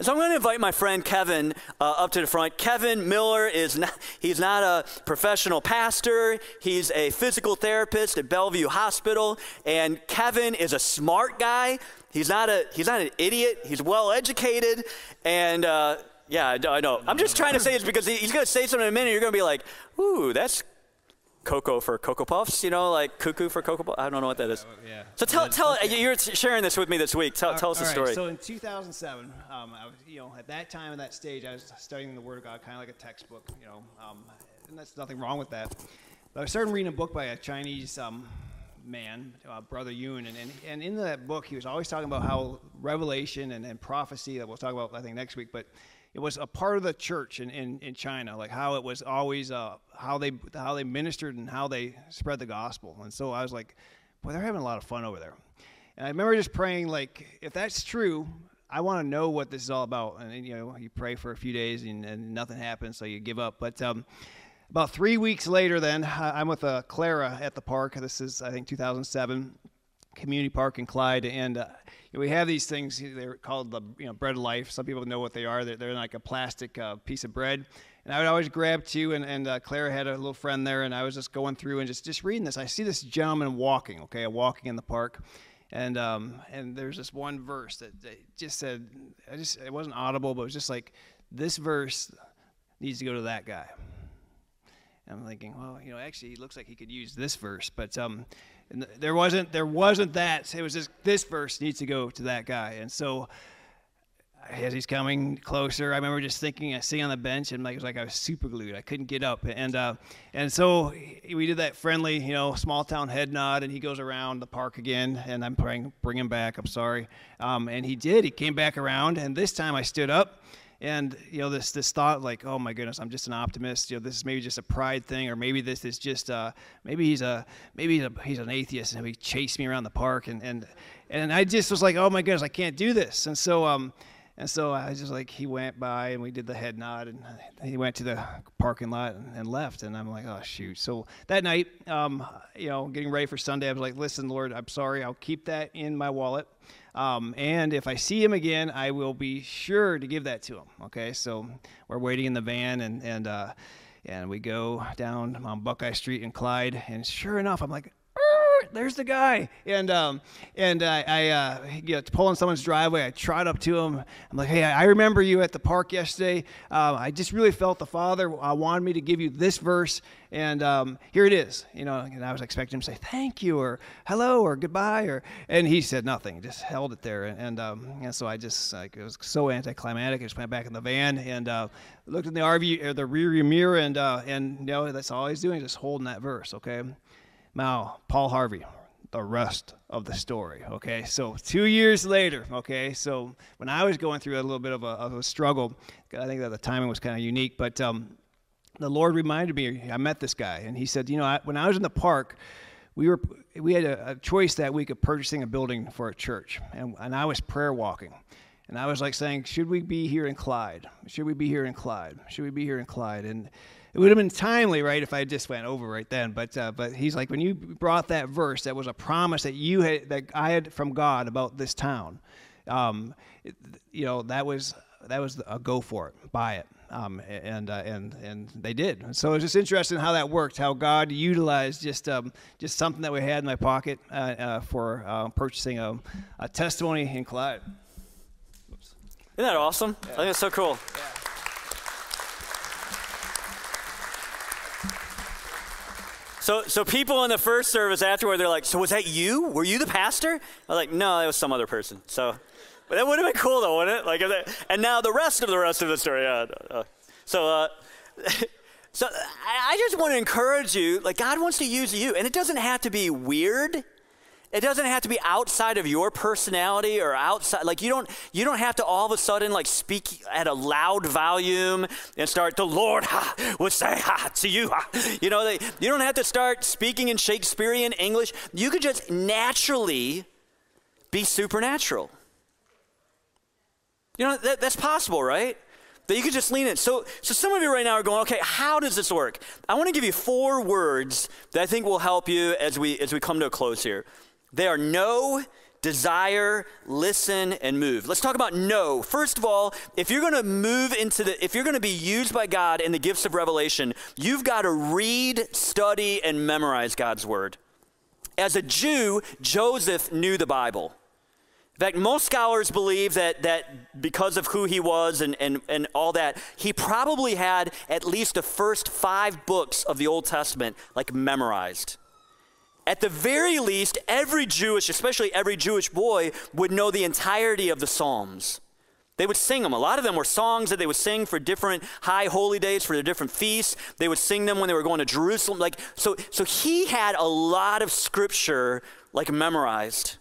So I'm going to invite my friend Kevin uh, up to the front. Kevin Miller is not, he's not a professional pastor. He's a physical therapist at Bellevue Hospital. And Kevin is a smart guy. He's not, a, he's not an idiot. He's well educated. And uh, yeah, I know. I'm just trying to say this because he's going to say something in a minute. You're going to be like, ooh, that's cocoa for Cocoa Puffs, you know, like cuckoo for Cocoa Puffs. I don't know what that is. Yeah. So tell, tell, okay. you're sharing this with me this week. Tell, tell us the right. story.
So in 2007, um, I was, you know, at that time, at that stage, I was studying the Word of God, kind of like a textbook, you know, um, and that's nothing wrong with that. But I started reading a book by a Chinese um, man, uh, Brother Yun, and, and and in that book he was always talking about how revelation and, and prophecy that we'll talk about I think next week, but it was a part of the church in, in, in China, like how it was always uh, how they how they ministered and how they spread the gospel. And so I was like, boy, they're having a lot of fun over there. And I remember just praying, like, if that's true, I want to know what this is all about. And you know, you pray for a few days and, and nothing happens, so you give up. But um, about three weeks later, then I'm with uh, Clara at the park. This is I think 2007, community park in Clyde, and. Uh, we have these things. They're called the you know bread of life. Some people know what they are. They're, they're like a plastic uh, piece of bread. And I would always grab two. And, and uh, Clara had a little friend there, and I was just going through and just just reading this. I see this gentleman walking. Okay, walking in the park. And um, and there's this one verse that, that just said, I just it wasn't audible, but it was just like this verse needs to go to that guy. And I'm thinking, well, you know, actually, he looks like he could use this verse, but um, and there wasn't there wasn't that. It was just this verse needs to go to that guy. And so as he's coming closer, I remember just thinking, I sitting on the bench, and like, it was like I was super glued. I couldn't get up, and uh, and so we did that friendly, you know, small town head nod, and he goes around the park again, and I'm praying, bring him back. I'm sorry, um, and he did. He came back around, and this time I stood up, and you know this this thought like oh my goodness i'm just an optimist you know this is maybe just a pride thing or maybe this is just uh, maybe he's a maybe he's, a, he's an atheist and he chased me around the park and and and i just was like oh my goodness i can't do this and so um and so I was just like, he went by and we did the head nod and he went to the parking lot and, and left. And I'm like, oh, shoot. So that night, um, you know, getting ready for Sunday, I was like, listen, Lord, I'm sorry. I'll keep that in my wallet. Um, and if I see him again, I will be sure to give that to him. Okay, so we're waiting in the van, and and uh, and we go down on Buckeye Street in Clyde, and sure enough, I'm like, there's the guy. And um, and I, I uh, you know, pull in someone's driveway. I trot up to him. I'm like, hey, I remember you at the park yesterday. Uh, I just really felt the Father uh, wanted me to give you this verse, and um, here it is. You know, and I was expecting him to say thank you or hello or goodbye, or and he said nothing. Just held it there, and and, um, and so I just like it was so anticlimactic. I just went back in the van and uh, looked in the RV or the rear view mirror, and uh, and you know that's all he's doing, just holding that verse. Okay. Now, Paul Harvey, the rest of the story. Okay, so two years later, okay, so when I was going through a little bit of a, of a struggle, I think that the timing was kind of unique, but um, the Lord reminded me, I met this guy, and he said, You know, I, when I was in the park, we were we had a, a, choice that week of purchasing a building for a church, and, and I was prayer walking. And I was like saying, Should we be here in Clyde? Should we be here in Clyde? Should we be here in Clyde? And it would have been timely, right, if I just went over right then. But uh, but he's like, when you brought that verse, that was a promise that you had that I had from God about this town. Um, it, you know, that was that was a go for it, buy it. Um, and uh, and and they did. So it's just interesting how that worked. How God utilized just um, just something that we had in my pocket uh, uh, for uh, purchasing a, a, testimony in Clyde.
Oops. Isn't that awesome? Yeah. I think it's so cool. Yeah. So, so people in the first service afterward, they're like, "So was that you? Were you the pastor?" I was like, "No, it was some other person." So, but that would have been cool, though, wouldn't it? Like, and now the rest of the rest of the story. Uh, uh, so, uh, so I just want to encourage you. Like, God wants to use you, and it doesn't have to be weird. It doesn't have to be outside of your personality or outside. Like you don't you don't have to all of a sudden like speak at a loud volume and start. The Lord ha, would say ha to you. Ha. You know, they, you don't have to start speaking in Shakespearean English. You could just naturally be supernatural. You know that, that's possible, right? That you could just lean in. So, so some of you right now are going, okay, how does this work? I want to give you four words that I think will help you as we as we come to a close here. They are know, desire, listen, and move. Let's talk about know. First of all, if you're going to move into the, if you're going to be used by God in the gifts of revelation, you've got to read, study, and memorize God's word. As a Jew, Joseph knew the Bible. In fact, most scholars believe that, that because of who he was and, and, and all that, he probably had at least the first five books of the Old Testament like memorized. At the very least, every Jewish, especially every Jewish boy, would know the entirety of the Psalms. They would sing them. A lot of them were songs that they would sing for different high holy days, for their different feasts. They would sing them when they were going to Jerusalem. Like so, so he had a lot of scripture like memorized.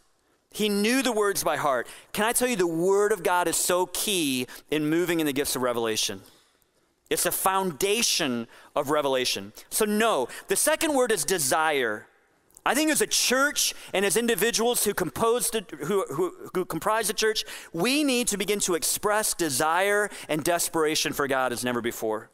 He knew the words by heart. Can I tell you, the Word of God is so key in moving in the gifts of revelation? It's the foundation of revelation. So, no, the second word is desire. I think as a church and as individuals who, compose the, who, who, who comprise the church, we need to begin to express desire and desperation for God as never before.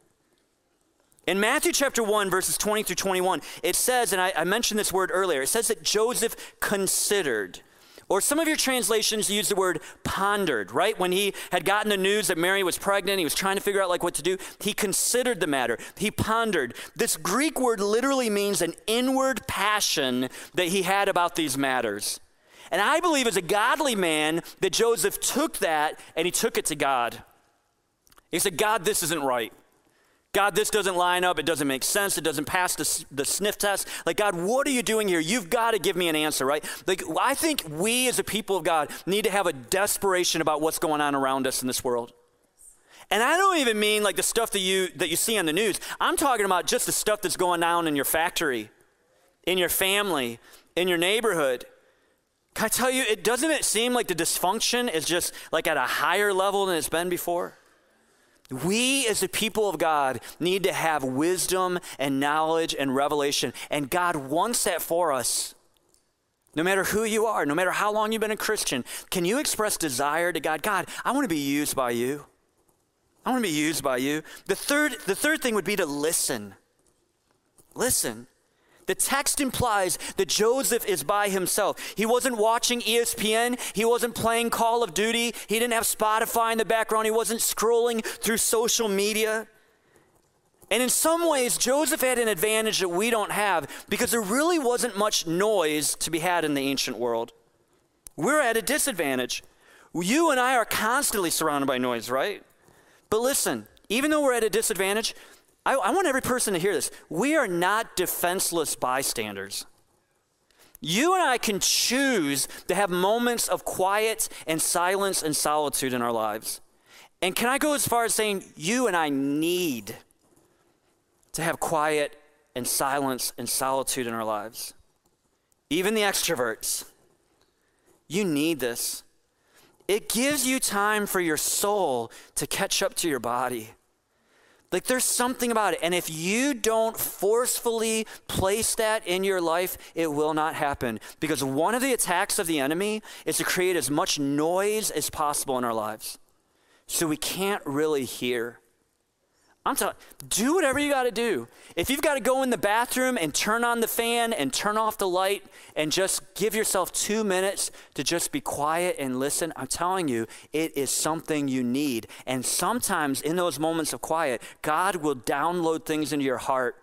In Matthew chapter 1, verses 20 through 21, it says, and I, I mentioned this word earlier, it says that Joseph considered. Or some of your translations use the word pondered, right? When he had gotten the news that Mary was pregnant, he was trying to figure out like what to do. He considered the matter. He pondered. This Greek word literally means an inward passion that he had about these matters. And I believe as a godly man that Joseph took that and he took it to God. He said, God, this isn't right. God, this doesn't line up. It doesn't make sense. It doesn't pass the, the sniff test. Like, God, what are you doing here? You've got to give me an answer, right? Like, I think we as a people of God need to have a desperation about what's going on around us in this world. And I don't even mean like the stuff that you that you see on the news. I'm talking about just the stuff that's going on in your factory, in your family, in your neighborhood. Can I tell you, it doesn't it seem like the dysfunction is just like at a higher level than it's been before? We, as the people of God, need to have wisdom and knowledge and revelation. And God wants that for us. No matter who you are, no matter how long you've been a Christian, can you express desire to God? God, I want to be used by you. I want to be used by you. The third, the third thing would be to listen. Listen. The text implies that Joseph is by himself. He wasn't watching ESPN. He wasn't playing Call of Duty. He didn't have Spotify in the background. He wasn't scrolling through social media. And in some ways, Joseph had an advantage that we don't have because there really wasn't much noise to be had in the ancient world. We're at a disadvantage. You and I are constantly surrounded by noise, right? But listen, even though we're at a disadvantage, I, I want every person to hear this. We are not defenseless bystanders. You and I can choose to have moments of quiet and silence and solitude in our lives. And can I go as far as saying you and I need to have quiet and silence and solitude in our lives? Even the extroverts. You need this. It gives you time for your soul to catch up to your body. Like there's something about it. And if you don't forcefully place that in your life, it will not happen. Because one of the attacks of the enemy is to create as much noise as possible in our lives. So we can't really hear. I'm telling do whatever you got to do. If you've got to go in the bathroom and turn on the fan and turn off the light and just give yourself two minutes to just be quiet and listen, I'm telling you, it is something you need. And sometimes in those moments of quiet, God will download things into your heart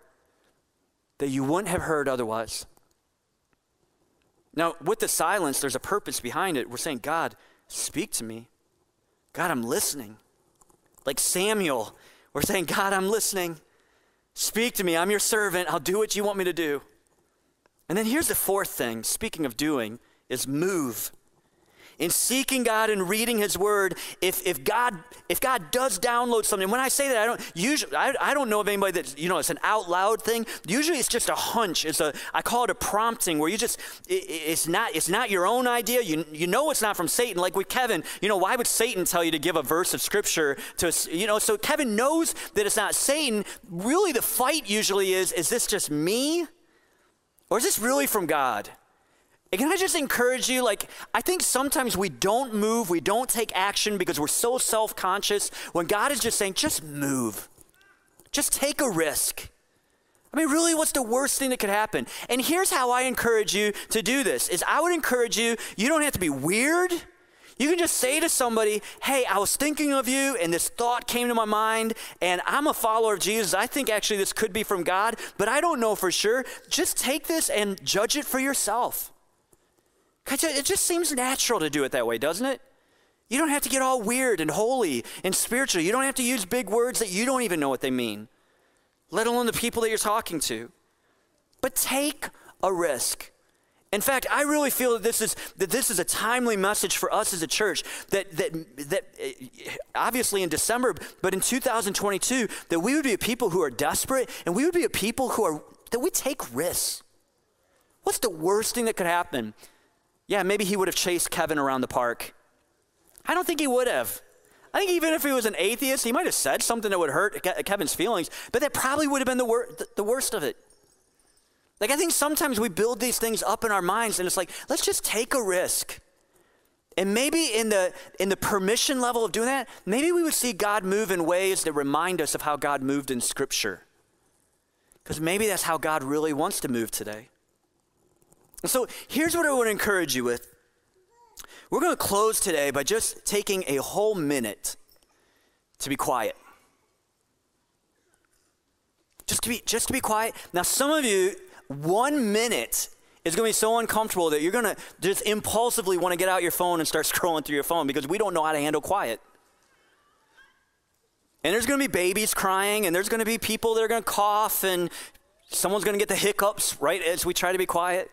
that you wouldn't have heard otherwise. Now, with the silence, there's a purpose behind it. We're saying, God, speak to me. God, I'm listening. Like Samuel we're saying, God, I'm listening. Speak to me. I'm your servant. I'll do what you want me to do. And then here's the fourth thing, speaking of doing, is move in seeking God and reading His Word, if, if God if God does download something, when I say that, I don't usually I, I don't know of anybody that you know it's an out loud thing. Usually, it's just a hunch. It's a I call it a prompting where you just it, it's not it's not your own idea. You you know it's not from Satan. Like with Kevin, you know why would Satan tell you to give a verse of Scripture to you know? So Kevin knows that it's not Satan. Really, the fight usually is: is this just me, or is this really from God? And can I just encourage you? Like, I think sometimes we don't move, we don't take action because we're so self conscious when God is just saying, just move, just take a risk. I mean, really, what's the worst thing that could happen? And here's how I encourage you to do this is I would encourage you, you don't have to be weird. You can just say to somebody, hey, I was thinking of you, and this thought came to my mind, and I'm a follower of Jesus. I think actually this could be from God, but I don't know for sure. Just take this and judge it for yourself. It just seems natural to do it that way, doesn't it? You don't have to get all weird and holy and spiritual. You don't have to use big words that you don't even know what they mean, let alone the people that you're talking to. But take a risk. In fact, I really feel that this is that this is a timely message for us as a church. That that that eh, obviously in December, but in 2022, that we would be a people who are desperate, and we would be a people who are that we take risks. What's the worst thing that could happen? Yeah, maybe he would have chased Kevin around the park. I don't think he would have. I think even if he was an atheist, he might have said something that would hurt Kevin's feelings, but that probably would have been the, wor- the worst of it. Like, I think sometimes we build these things up in our minds, and it's like, let's just take a risk. And maybe in the, in the permission level of doing that, maybe we would see God move in ways that remind us of how God moved in Scripture. Because maybe that's how God really wants to move today. And so here's what I want to encourage you with. We're going to close today by just taking a whole minute to be quiet. Just to be, just to be quiet. Now, some of you, one minute is going to be so uncomfortable that you're going to just impulsively want to get out your phone and start scrolling through your phone because we don't know how to handle quiet. And there's going to be babies crying, and there's going to be people that are going to cough, and someone's going to get the hiccups right as we try to be quiet.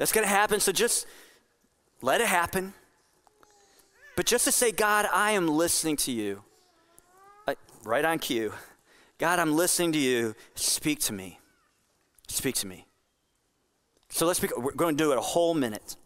That's going to happen. So just let it happen. But just to say, God, I am listening to you, uh, right on cue. God, I'm listening to you. Speak to me. Speak to me. So let's be, we're going to do it a whole minute.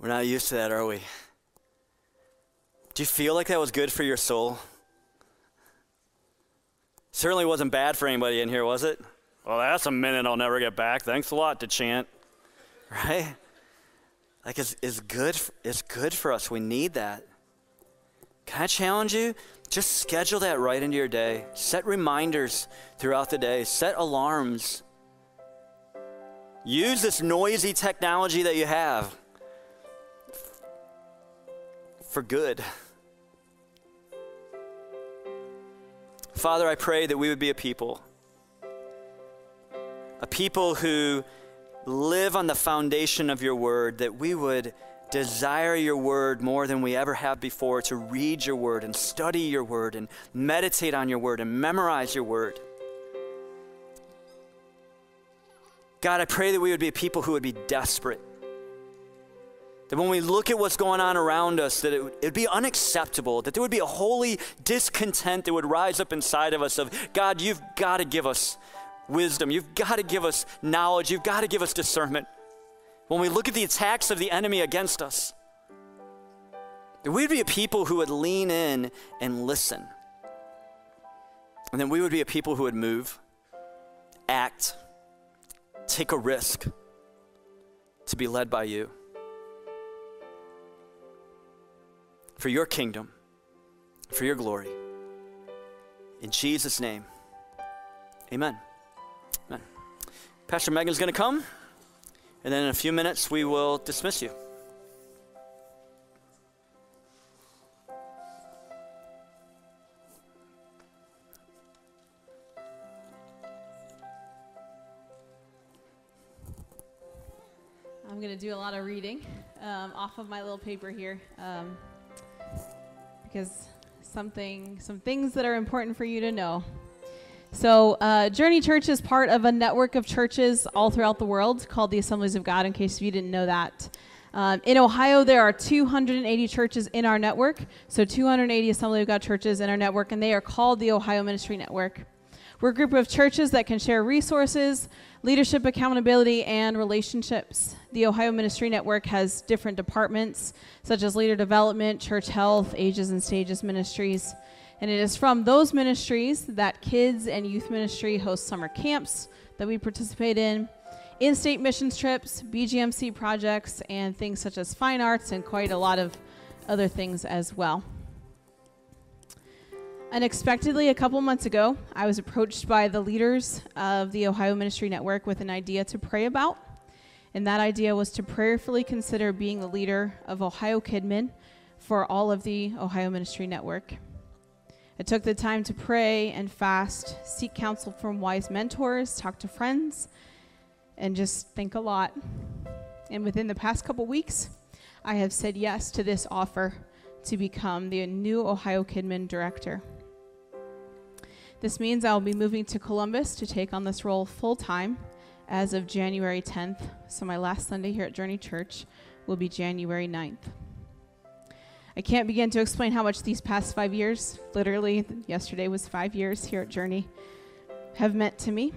We're not used to that, are we? Do you feel like that was good for your soul? Certainly wasn't bad for anybody in here, was it? Well, that's a minute I'll never get back. Thanks a lot to chant. Right? Like it's, it's good it's good for us. We need that. Can I challenge you? Just schedule that right into your day. Set reminders throughout the day. Set alarms. Use this noisy technology that you have for good. Father, I pray that we would be a people, a people who live on the foundation of your word, that we would desire your word more than we ever have before, to read your word and study your word and meditate on your word and memorize your word. God, I pray that we would be a people who would be desperate that when we look at what's going on around us, that it would be unacceptable, that there would be a holy discontent that would rise up inside of us of, God, you've got to give us wisdom. You've got to give us knowledge. You've got to give us discernment. When we look at the attacks of the enemy against us, that we'd be a people who would lean in and listen. And then we would be a people who would move, act, take a risk to be led by you. For your kingdom, for your glory. In Jesus' name, amen. Amen. Pastor Megan's going to come, and then in a few minutes we will dismiss you.
I'm going to do a lot of reading um, off of my little paper here. Um, because something, some things that are important for you to know. So, uh, Journey Church is part of a network of churches all throughout the world called the Assemblies of God, in case you didn't know that. Um, in Ohio, there are 280 churches in our network, so 280 Assembly of God churches in our network, and they are called the Ohio Ministry Network. We're a group of churches that can share resources, leadership accountability, and relationships. The Ohio Ministry Network has different departments, such as leader development, church health, ages and stages ministries. And it is from those ministries that kids and youth ministry host summer camps that we participate in in state missions trips, BGMC projects, and things such as fine arts, and quite a lot of other things as well. Unexpectedly, a couple months ago, I was approached by the leaders of the Ohio Ministry Network with an idea to pray about. And that idea was to prayerfully consider being the leader of Ohio Kidmin for all of the Ohio Ministry Network. I took the time to pray and fast, seek counsel from wise mentors, talk to friends, and just think a lot. And within the past couple weeks, I have said yes to this offer to become the new Ohio Kidmin director. This means I will be moving to Columbus to take on this role full time as of January 10th. So, my last Sunday here at Journey Church will be January 9th. I can't begin to explain how much these past five years, literally, yesterday was five years here at Journey, have meant to me.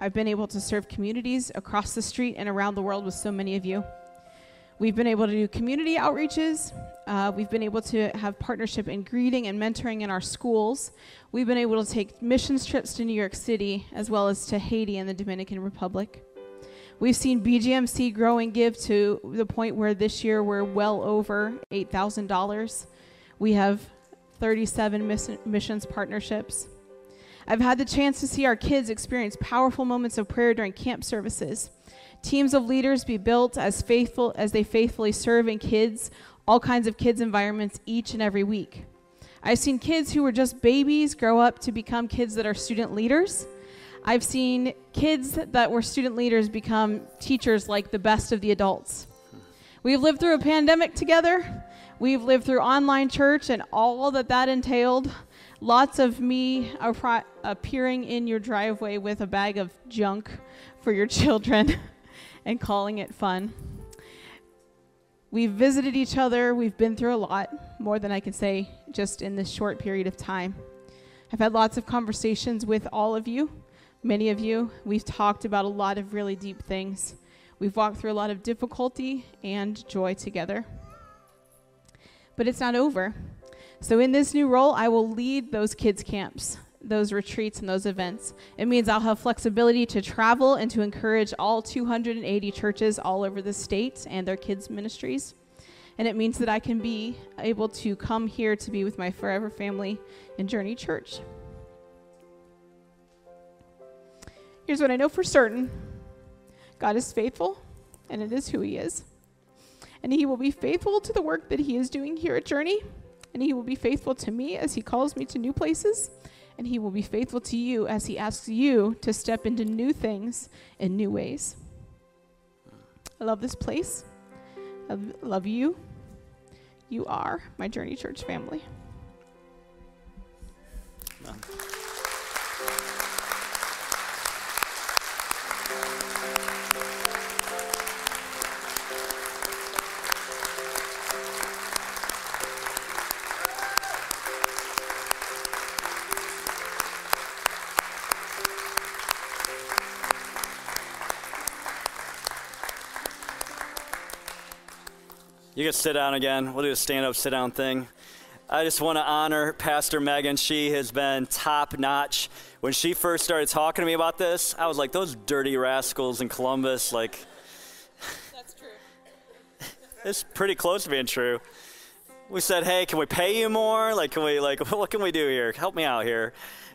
I've been able to serve communities across the street and around the world with so many of you. We've been able to do community outreaches. Uh, we've been able to have partnership in greeting and mentoring in our schools. We've been able to take missions trips to New York City as well as to Haiti and the Dominican Republic. We've seen BGMC grow and give to the point where this year we're well over $8,000. We have 37 miss- missions partnerships. I've had the chance to see our kids experience powerful moments of prayer during camp services. Teams of leaders be built as faithful as they faithfully serve in kids, all kinds of kids environments each and every week. I've seen kids who were just babies grow up to become kids that are student leaders. I've seen kids that were student leaders become teachers like the best of the adults. We've lived through a pandemic together. We've lived through online church and all that that entailed. Lots of me appearing in your driveway with a bag of junk for your children and calling it fun. We've visited each other. We've been through a lot, more than I can say just in this short period of time. I've had lots of conversations with all of you, many of you. We've talked about a lot of really deep things. We've walked through a lot of difficulty and joy together. But it's not over. So, in this new role, I will lead those kids' camps, those retreats, and those events. It means I'll have flexibility to travel and to encourage all 280 churches all over the state and their kids' ministries. And it means that I can be able to come here to be with my forever family in Journey Church. Here's what I know for certain God is faithful, and it is who He is. And He will be faithful to the work that He is doing here at Journey and he will be faithful to me as he calls me to new places, and he will be faithful to you as he asks you to step into new things in new ways. I love this place. I love you. You are my Journey Church family.
You can sit down again. We'll do a stand up, sit down thing. I just want to honor Pastor Megan. She has been top notch. When she first started talking to me about this, I was like, those dirty rascals in Columbus, like.
That's true.
it's pretty close to being true. We said, hey, can we pay you more? Like, can we, like, what can we do here? Help me out here.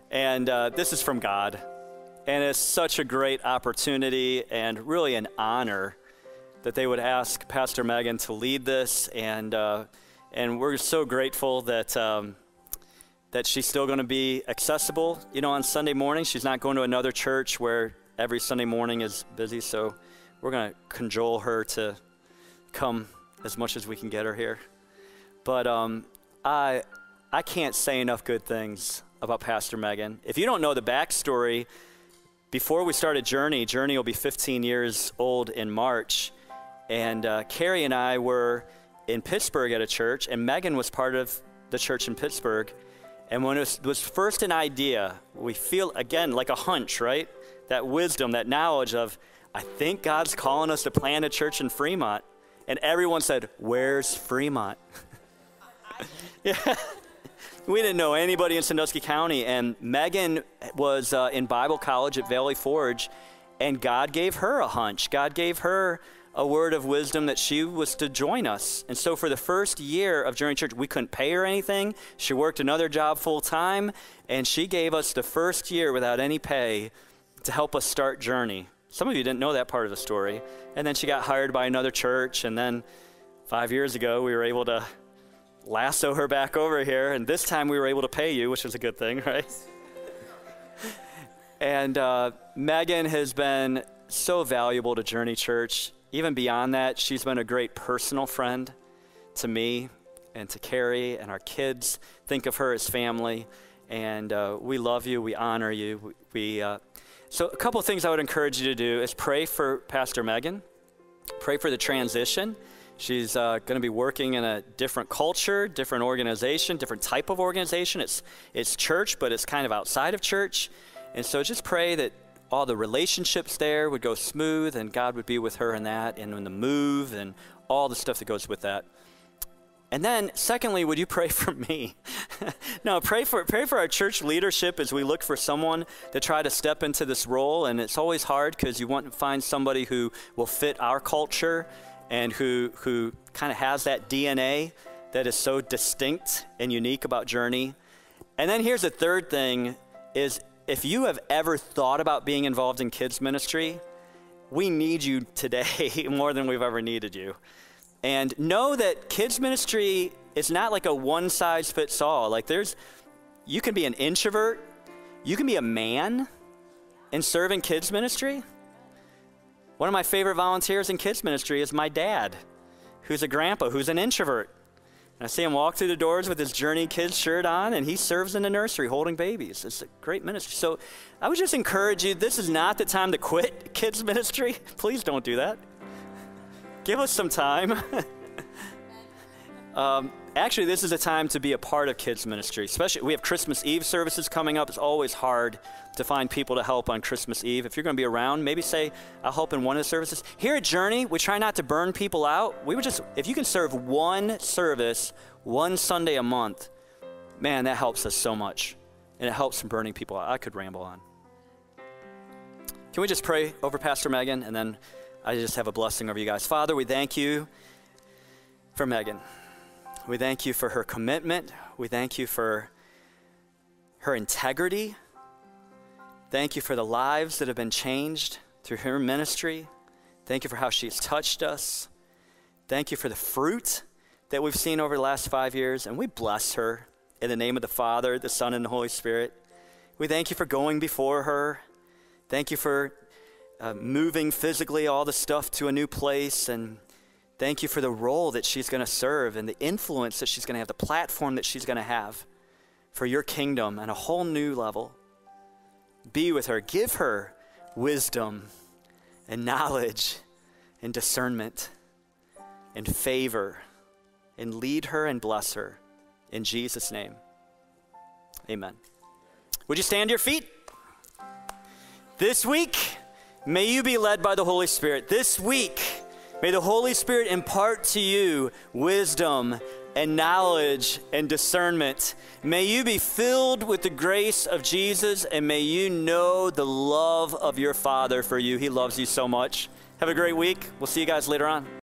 And uh, this is from God. And it's such a great opportunity and really an honor that they would ask Pastor Megan to lead this, and uh, and we're so grateful that um, that she's still going to be accessible. You know, on Sunday morning, she's not going to another church where every Sunday morning is busy. So we're going to cajole her to come as much as we can get her here. But um, I I can't say enough good things about Pastor Megan. If you don't know the backstory, before we started Journey, Journey will be 15 years old in March And uh, Carrie and I were in Pittsburgh at a church, and Megan was part of the church in Pittsburgh. And when it was, was first an idea, we feel again like a hunch, right? That wisdom, that knowledge of, I think God's calling us to plant a church in Fremont. And everyone said, Where's Fremont? yeah. we didn't know anybody in Sandusky County. And Megan was uh, in Bible college at Valley Forge, and God gave her a hunch. God gave her a word of wisdom that she was to join us. And so for the first year of Journey Church, we couldn't pay her anything. She worked another job full time, and she gave us the first year without any pay to help us start Journey. Some of you didn't know that part of the story. And then she got hired by another church, and then five years ago, we were able to lasso her back over here, and this time we were able to pay you, which was a good thing, right? and uh, Megan has been so valuable to Journey Church. Even beyond that, she's been a great personal friend to me and to Carrie and our kids. Think of her as family, and uh, we love you. We honor you. We uh, so a couple things I would encourage you to do is pray for Pastor Megan. Pray for the transition. She's uh, going to be working in a different culture, different organization, different type of organization. It's it's church, but it's kind of outside of church, and so just pray that all the relationships there would go smooth and God would be with her in that and in the move and all the stuff that goes with that. And then, secondly, would you pray for me? no, pray for pray for our church leadership as we look for someone to try to step into this role. And it's always hard because you want to find somebody who will fit our culture and who who kind of has that DNA that is so distinct and unique about Journey. And then here's the third thing: is if you have ever thought about being involved in kids ministry, we need you today more than we've ever needed you. And know that kids ministry is not like a one size fits all. Like there's you can be an introvert, you can be a man and serve in kids ministry. One of my favorite volunteers in kids ministry is my dad, who's a grandpa, who's an introvert. And I see him walk through the doors with his Journey Kids shirt on, and he serves in the nursery holding babies. It's a great ministry. So I would just encourage you this is not the time to quit kids ministry. Please don't do that. Give us some time. um, actually, this is a time to be a part of kids ministry. Especially, we have Christmas Eve services coming up. It's always hard to find people to help on Christmas Eve. If you're going to be around, maybe say, I'll help in one of the services. Here at Journey, we try not to burn people out. We would just, if you can serve one service, one Sunday a month, man, that helps us so much. And it helps from burning people out. I could ramble on. Can we just pray over Pastor Megan and then I just have a blessing over you guys. Father, we thank you for Megan. We thank you for her commitment. We thank you for her integrity. Thank you for the lives that have been changed through her ministry. Thank you for how she's touched us. Thank you for the fruit that we've seen over the last five years. And we bless her in the name of the Father, the Son, and the Holy Spirit. We thank you for going before her. Thank you for uh, moving physically all the stuff to a new place. And thank you for the role that she's going to serve and the influence that she's going to have, the platform that she's going to have for your kingdom on a whole new level. Be with her, give her wisdom and knowledge and discernment and favor and lead her and bless her in Jesus' name. Amen. Would you stand to your feet? This week, may you be led by the Holy Spirit. This week, may the Holy Spirit impart to you wisdom and knowledge and discernment. May you be filled with the grace of Jesus and may you know the love of your Father for you. He loves you so much. Have a great week. We'll see you guys later on.